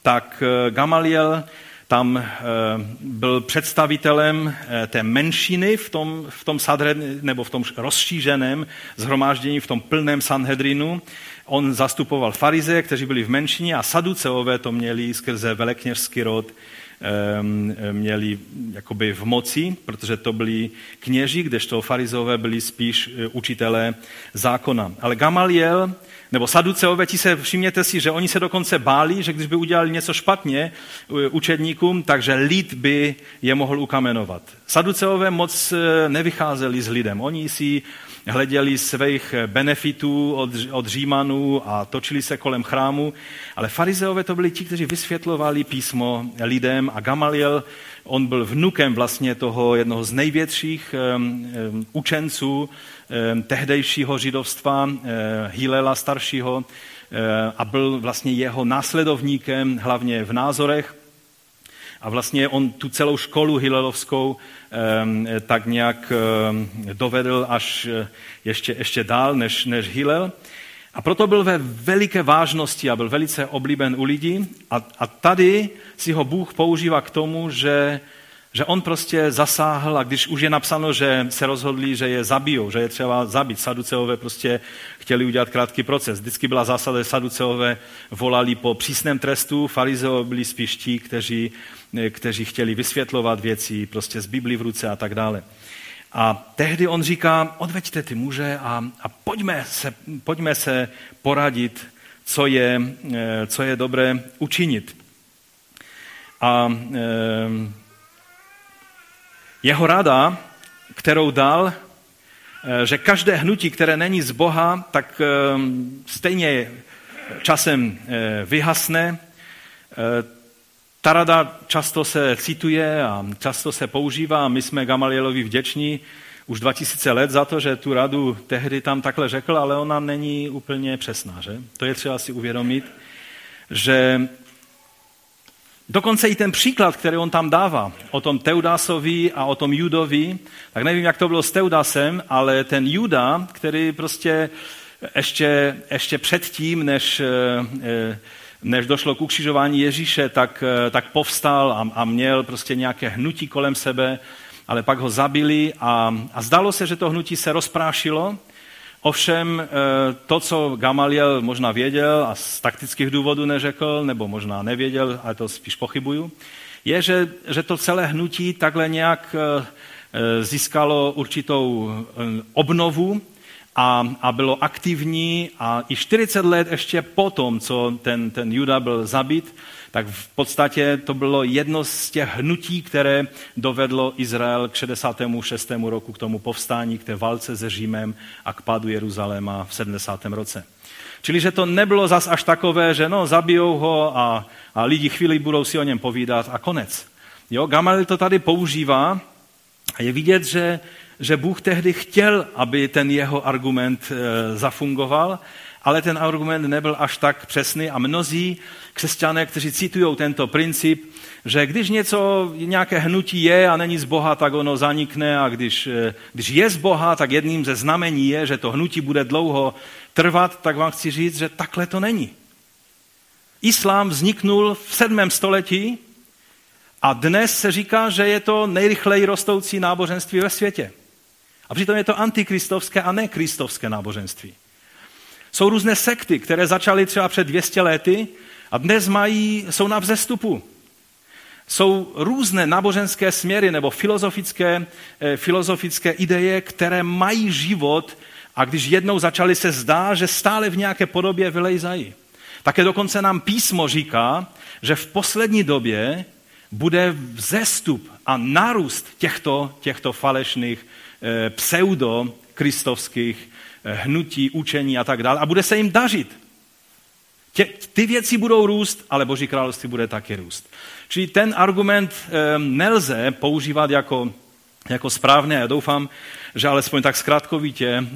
tak eh, Gamaliel tam eh, byl představitelem té menšiny v tom, v tom sadred, nebo v tom rozšířeném zhromáždění, v tom plném Sanhedrinu On zastupoval farizeje, kteří byli v menšině a saduceové to měli skrze velekněžský rod, měli jakoby v moci, protože to byli kněži, kdežto farizové byli spíš e, učitelé zákona. Ale Gamaliel, nebo saduceové, ti se všimněte si, že oni se dokonce báli, že když by udělali něco špatně e, učedníkům, takže lid by je mohl ukamenovat. Saduceové moc e, nevycházeli s lidem. Oni si hleděli svých benefitů od, od Římanů a točili se kolem chrámu, ale farizeové to byli ti, kteří vysvětlovali písmo lidem a Gamaliel, on byl vnukem vlastně toho jednoho z největších um, um, učenců um, tehdejšího židovstva, uh, Hilela staršího, a byl vlastně jeho následovníkem hlavně v názorech. A vlastně on tu celou školu Hilelovskou tak nějak dovedl až eh, ještě, ještě dál než, než Hillel. A proto byl ve veliké vážnosti a byl velice oblíben u lidí. A, a tady si ho Bůh používá k tomu, že, že on prostě zasáhl a když už je napsáno, že se rozhodli, že je zabijou, že je třeba zabít. Saduceové prostě chtěli udělat krátký proces. Vždycky byla zásada, že Saduceové volali po přísném trestu, farizeové byli spíš ti, kteří kteří chtěli vysvětlovat věci prostě z Biblii v ruce a tak dále. A tehdy on říká, odveďte ty muže a, a pojďme, se, pojďme se poradit, co je, eh, co je dobré učinit. A e, jeho rada, kterou dal, e, že každé hnutí, které není z Boha, tak e, stejně časem e, vyhasne. Ta rada často se cituje a často se používá. My jsme Gamalielovi vděční už 2000 let za to, že tu radu tehdy tam takhle řekl, ale ona není úplně přesná. Že? To je třeba si uvědomit, že dokonce i ten příklad, který on tam dává o tom Teudasovi a o tom Judovi, tak nevím, jak to bylo s Teudasem, ale ten Juda, který prostě ještě, ještě předtím, než eh, než došlo k ukřižování Ježíše, tak, eh, tak povstal a, a měl prostě nějaké hnutí kolem sebe, ale pak ho zabili a, a zdalo se, že to hnutí se rozprášilo. Ovšem eh, to, co Gamaliel možná věděl a z taktických důvodů neřekl, nebo možná nevěděl, ale to spíš pochybuju, je, že, že to celé hnutí takhle nějak eh, získalo určitou obnovu a, a bylo aktivní a i 40 let ještě potom, co ten, ten Juda byl zabit, tak v podstatě to bylo jedno z těch hnutí, které dovedlo Izrael k 66. roku, k tomu povstání, k té válce se Římem a k pádu Jeruzaléma v 70. roce. Čili, že to nebylo zas až takové, že no, zabijou ho a, a lidi chvíli budou si o něm povídat a konec. Jo, Gamaliel to tady používá a je vidět, že že Bůh tehdy chtěl, aby ten jeho argument e, zafungoval, ale ten argument nebyl až tak přesný a mnozí křesťané, kteří citují tento princip, že když něco, nějaké hnutí je a není z Boha, tak ono zanikne a když, e, když je z Boha, tak jedním ze znamení je, že to hnutí bude dlouho trvat, tak vám chci říct, že takhle to není. Islám vzniknul v sedmém století a dnes se říká, že je to nejrychleji rostoucí náboženství ve světě. A přitom je to antikristovské a nekristovské náboženství. Jsou různé sekty, které začaly třeba před 200 lety a dnes mají, jsou na vzestupu. Jsou různé náboženské směry nebo filozofické, eh, filozofické ideje, které mají život a když jednou začaly se zdá, že stále v nějaké podobě vylejzají. Také dokonce nám písmo říká, že v poslední době bude vzestup a nárůst těchto, těchto falešných eh, pseudo-kristovských hnutí, učení a tak dále. A bude se jim dařit. Tě, ty věci budou růst, ale Boží království bude taky růst. Čili ten argument nelze používat jako, jako správné. Já doufám, že alespoň tak zkrátkovitě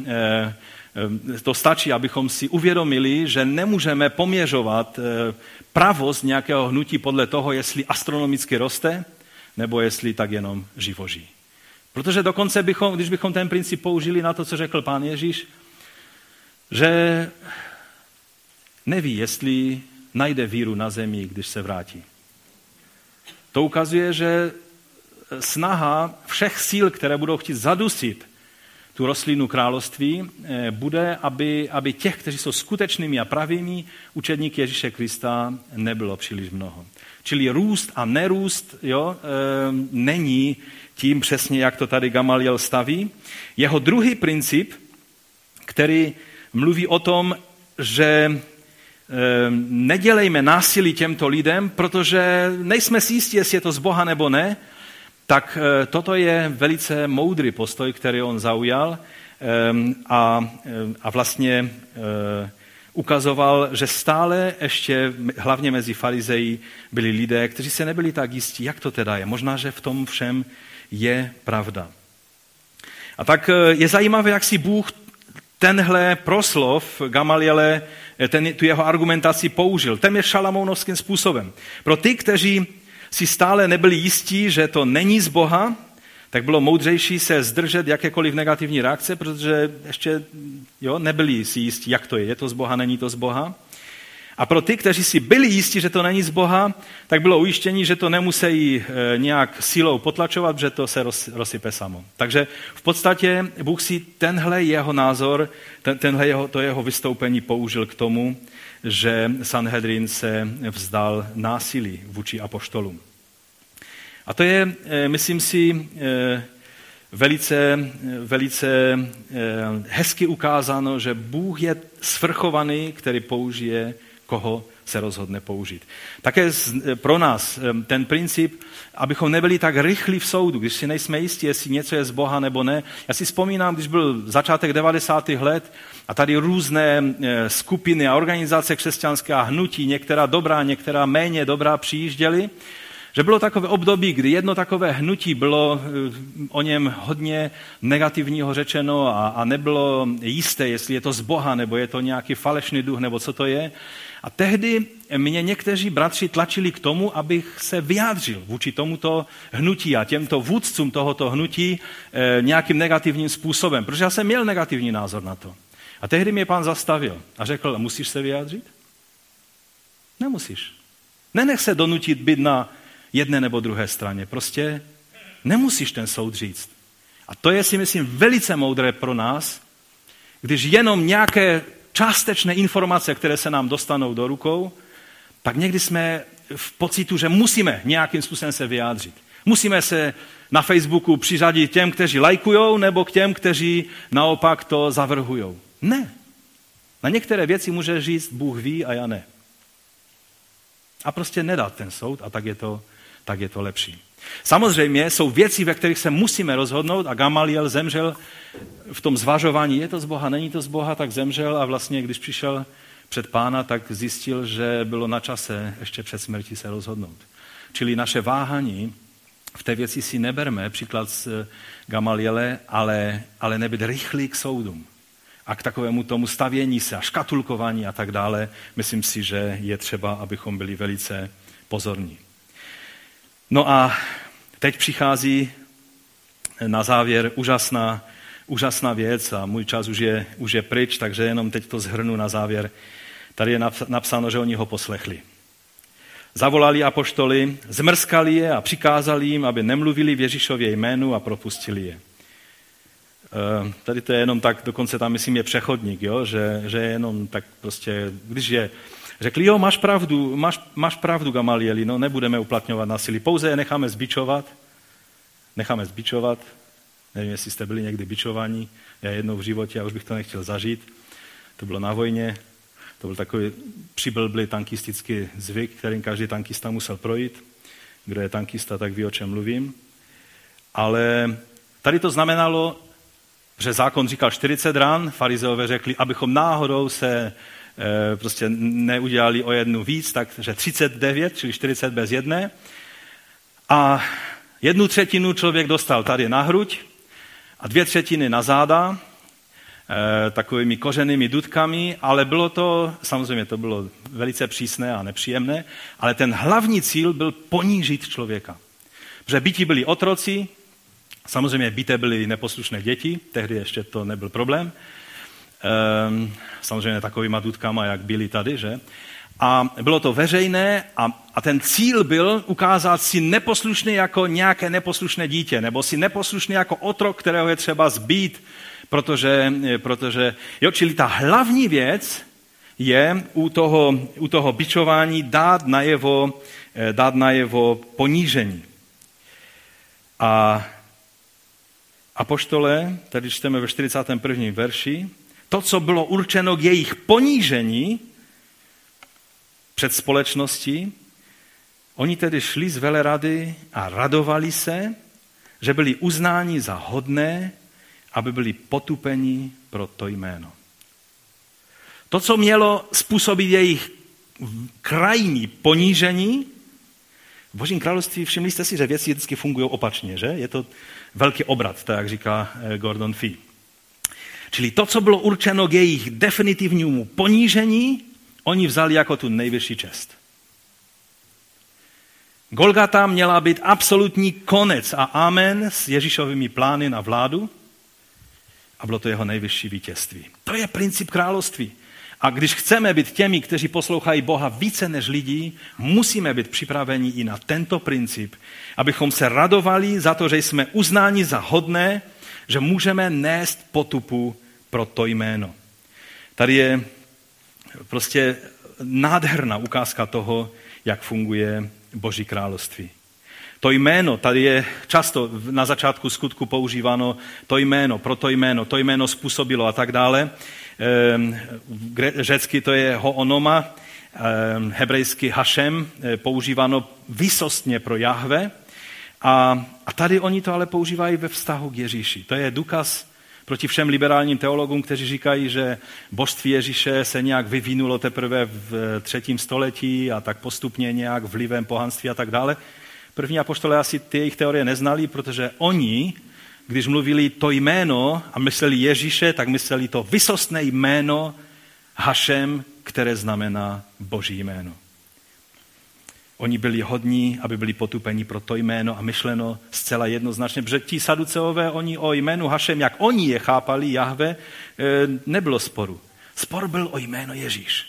to stačí, abychom si uvědomili, že nemůžeme poměřovat pravost nějakého hnutí podle toho, jestli astronomicky roste, nebo jestli tak jenom živoží. Protože dokonce bychom, když bychom ten princip použili na to, co řekl pán Ježíš, že neví, jestli najde víru na zemi, když se vrátí. To ukazuje, že snaha všech síl, které budou chtít zadusit tu rostlinu království, eh, bude, aby, aby těch, kteří jsou skutečnými a pravými učedníky Ježíše Krista, nebylo příliš mnoho. Čili růst a nerůst jo, e, není tím přesně, jak to tady Gamaliel staví. Jeho druhý princip, který mluví o tom, že e, nedělejme násilí těmto lidem, protože nejsme si jistí, jestli je to z Boha nebo ne, tak e, toto je velice moudrý postoj, který on zaujal a, a vlastně ukazoval, že stále ještě, hlavně mezi farizeji, byli lidé, kteří se nebyli tak jistí, jak to teda je. Možná, že v tom všem je pravda. A tak je zajímavé, jak si Bůh tenhle proslov Gamaliele, e, ten, tu jeho argumentaci použil. Téměř šalamounovským způsobem. Pro ty, kteří si stále nebyli jistí, že to není z Boha, tak bylo moudřejší se zdržet jakékoliv negativní reakce, protože ještě jo, nebyli si jistí, jak to je. Je to z Boha, není to z Boha. A pro ty, kteří si byli jistí, že to není z Boha, tak bylo ujištění, že to nemusí e, nějak silou potlačovat, že to se rozsype samo. Takže v podstatě Bůh si tenhle jeho názor, ten, tenhle jeho, to jeho vystoupení použil k tomu, že Sanhedrin se vzdal násilí vůči apoštolům. A to je, eh, myslím si, eh, velice, velice hezky ukázáno, že Bůh je svrchovaný, který použije, koho se rozhodne použít. Také pro nás ten princip, abychom nebyli tak rychlí v soudu, když si nejsme jistí, jestli něco je z Boha nebo ne. Já si vzpomínám, když byl začátek 90. let a tady různé skupiny a organizace křesťanské a hnutí, některá dobrá, některá méně dobrá, přijížděly že bylo takové období, kdy jedno takové hnutí bylo eh, o něm hodně negativního řečeno a, a nebylo jisté, jestli je to z Boha, nebo je to nějaký falešný duch, nebo co to je. A tehdy mě někteří bratři tlačili k tomu, abych se vyjádřil vůči tomuto hnutí a těmto vůdcům tohoto hnutí e, nějakým negativním způsobem, protože já jsem měl negativní názor na to. A tehdy mě pán zastavil a řekl, musíš se vyjádřit? Nemusíš. Nenech se donutit být na jedné nebo druhé straně. Prostě nemusíš ten soud říct. A to je si myslím velice moudré pro nás, když jenom nějaké částečné informace, které se nám dostanou do rukou, tak někdy jsme v pocitu, že musíme nějakým způsobem se vyjádřit. Musíme se na Facebooku přiřadit těm, kteří lajkujou, nebo k těm, kteří naopak to zavrhujou. Ne. Na některé věci může říct, Bůh ví a já ne. A prostě nedat ten soud a tak je to tak je to lepší. Samozřejmě jsou věci, ve kterých se musíme rozhodnout a Gamaliel zemřel v tom zvažování, je to z Boha, není to z Boha, tak zemřel a vlastně, když přišel před pána, tak zjistil, že bylo na čase ještě před smrtí se rozhodnout. Čili naše váhání v té věci si neberme, příklad z Gamaliele, ale, ale nebyt rychlý k soudům a k takovému tomu stavění se a škatulkování a tak dále. Myslím si, že je třeba, abychom byli velice pozorní. No a teď přichází na závěr úžasná, úžasná věc a můj čas už je, už je pryč, takže jenom teď to zhrnu na závěr. Tady je napsáno, že oni ho poslechli. Zavolali apoštoly, zmrskali je a přikázali jim, aby nemluvili v Ježíšově jménu a propustili je. Eh, tady to je jenom tak, dokonce tam myslím je přechodník, jo? Že, že je jenom tak prostě, když je, řekli, jo, máš pravdu, máš, máš pravdu, Gamalieli, no nebudeme uplatňovat násilí, pouze je necháme zbičovat, necháme zbičovat, nevím, jestli jste byli někdy bičovaní, já jednou v životě, já už bych to nechtěl zažít, to bylo na vojně, to byl takový přiblblý tankistický zvyk, kterým každý tankista musel projít. Kdo je tankista, tak ví, o čem mluvím. Ale tady to znamenalo, že zákon říkal 40 ran, farizeové řekli, abychom náhodou se prostě neudělali o jednu víc, takže 39, čili 40 bez jedné. A jednu třetinu člověk dostal tady na hruď a dvě třetiny na záda, e, takovými kořenými dudkami, ale bylo to, samozřejmě to bylo velice přísné a nepříjemné, ale ten hlavní cíl byl ponížit člověka. Protože byti byli otroci, Samozřejmě byté byly neposlušné děti, tehdy ještě to nebyl problém. Ehm, samozřejmě takovýma důdkama, jak byli tady, že? A bylo to veřejné a, a ten cíl byl ukázat si neposlušný jako nějaké neposlušné dítě, nebo si neposlušný jako otrok, kterého je třeba zbít, protože, protože jo, čili ta hlavní věc je u toho, u toho bičování dát najevo, eh, dát najevo ponížení. A apoštole, tady čteme ve 41. verši, to, co bylo určeno k jejich ponížení před společností, oni tedy šli z velerady a radovali se, že byli uznáni za hodné, aby byli potupeni pro to jméno. To, co mělo způsobit jejich krajní ponížení, v Božím království všimli jste si, že věci vždycky fungují opačně, že? Je to velký obrat, tak jak říká eh, Gordon Fee. Čili to, co bylo určeno k jejich definitivnímu ponížení, oni vzali jako tu nejvyšší čest. Golgata měla být absolutní konec a amen s Ježíšovými plány na vládu a bylo to jeho nejvyšší vítězství. To je princip království. A když chceme být těmi, kteří poslouchají Boha více než lidí, musíme být připraveni i na tento princip, abychom se radovali za to, že jsme uznáni za hodné, že můžeme nést potupu pro to jméno. Tady je prostě nádherná ukázka toho, jak funguje Boží království. To jméno, tady je často na začátku skutku používáno to jméno, pro to jméno, to jméno způsobilo a tak dále. Ehm, řecky to je hoonoma, ehm, hebrejsky hašem, eh, používáno vysostně pro Jahve. A, a tady oni to ale používají ve vztahu k Ježíši. To je důkaz proti všem liberálním teologům, kteří říkají, že božství Ježíše se nějak vyvinulo teprve v třetím století a tak postupně nějak vlivem pohanství a tak dále. První apoštole asi ty jejich teorie neznali, protože oni když mluvili to jméno a mysleli Ježíše, tak mysleli to vysostné jméno Hašem, které znamená Boží jméno. Oni byli hodní, aby byli potupeni pro to jméno a myšleno zcela jednoznačně, protože ti saduceové, oni o jménu Hašem, jak oni je chápali, Jahve, e, nebylo sporu. Spor byl o jméno Ježíš.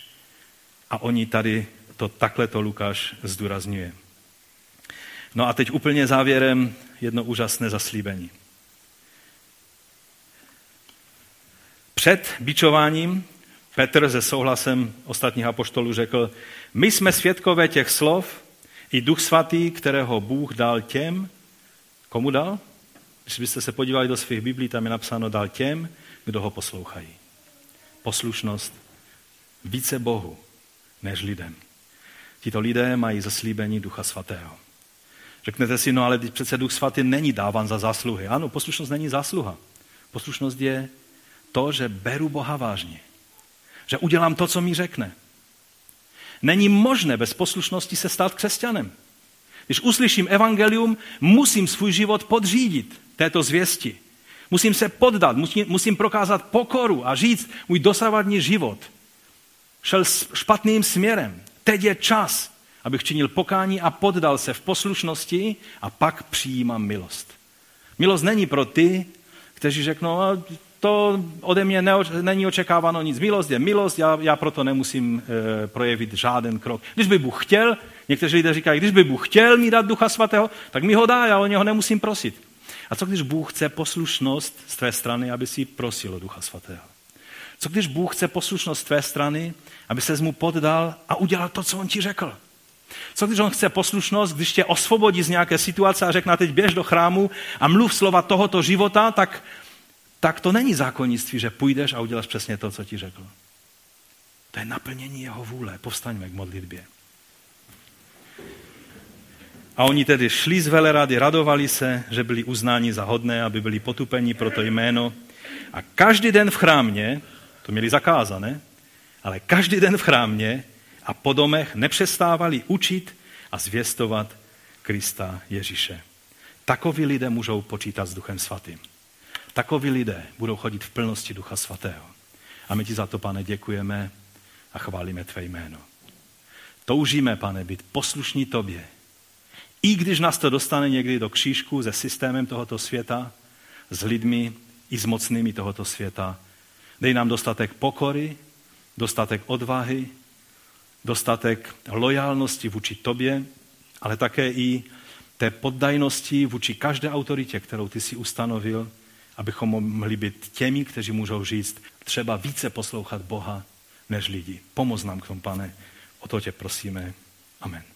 A oni tady to takhle to Lukáš zdůrazňuje. No a teď úplně závěrem jedno úžasné zaslíbení. Před bičováním Petr se souhlasem ostatních apoštolů řekl, my jsme svědkové těch slov i duch svatý, kterého Bůh dal těm, komu dal? Když byste se podívali do svých biblí, tam je napsáno dal těm, kdo ho poslouchají. Poslušnost více Bohu než lidem. Tito lidé mají zaslíbení Ducha Svatého. Řeknete si, no ale přece Duch Svatý není dáván za zásluhy. Ano, poslušnost není zásluha. Poslušnost je to, že beru Boha vážně. Že udělám to, co mi řekne. Není možné bez poslušnosti se stát křesťanem. Když uslyším evangelium, musím svůj život podřídit této zvěsti. Musím se poddat, musím, musím prokázat pokoru a říct, můj dosavadní život šel špatným směrem. Teď je čas, abych činil pokání a poddal se v poslušnosti a pak přijímám milost. Milost není pro ty, kteří řeknou, to ode mě není očekáváno nic. Milost je milost, já, já proto nemusím e, projevit žádný krok. Když by Bůh chtěl, někteří lidé říkají, když by Bůh chtěl mi dát Ducha Svatého, tak mi ho dá, já o něho nemusím prosit. A co když Bůh chce poslušnost z tvé strany, aby si prosil o Ducha Svatého? Co když Bůh chce poslušnost z tvé strany, aby se mu poddal a udělal to, co on ti řekl? Co když on chce poslušnost, když tě osvobodí z nějaké situace a řekne, teď běž do chrámu a mluv slova tohoto života, tak, tak to není zákonnictví, že půjdeš a uděláš přesně to, co ti řekl. To je naplnění jeho vůle. Povstaňme k modlitbě. A oni tedy šli z velerady, radovali se, že byli uznáni za hodné, aby byli potupeni pro to jméno. A každý den v chrámě, to měli zakázané, ale každý den v chrámě a po domech nepřestávali učit a zvěstovat Krista Ježíše. Takoví lidé můžou počítat s Duchem Svatým. Takoví lidé budou chodit v plnosti Ducha Svatého. A my ti za to, pane, děkujeme a chválíme tvé jméno. Toužíme, pane, být poslušní tobě. I když nás to dostane někdy do křížku se systémem tohoto světa, s lidmi i s mocnými tohoto světa, dej nám dostatek pokory, dostatek odvahy, dostatek lojálnosti vůči tobě, ale také i té poddajnosti vůči každé autoritě, kterou ty si ustanovil, abychom mohli být těmi, kteří můžou říct, třeba více poslouchat Boha než lidi. Pomoz nám k tomu, pane. O to tě prosíme. Amen.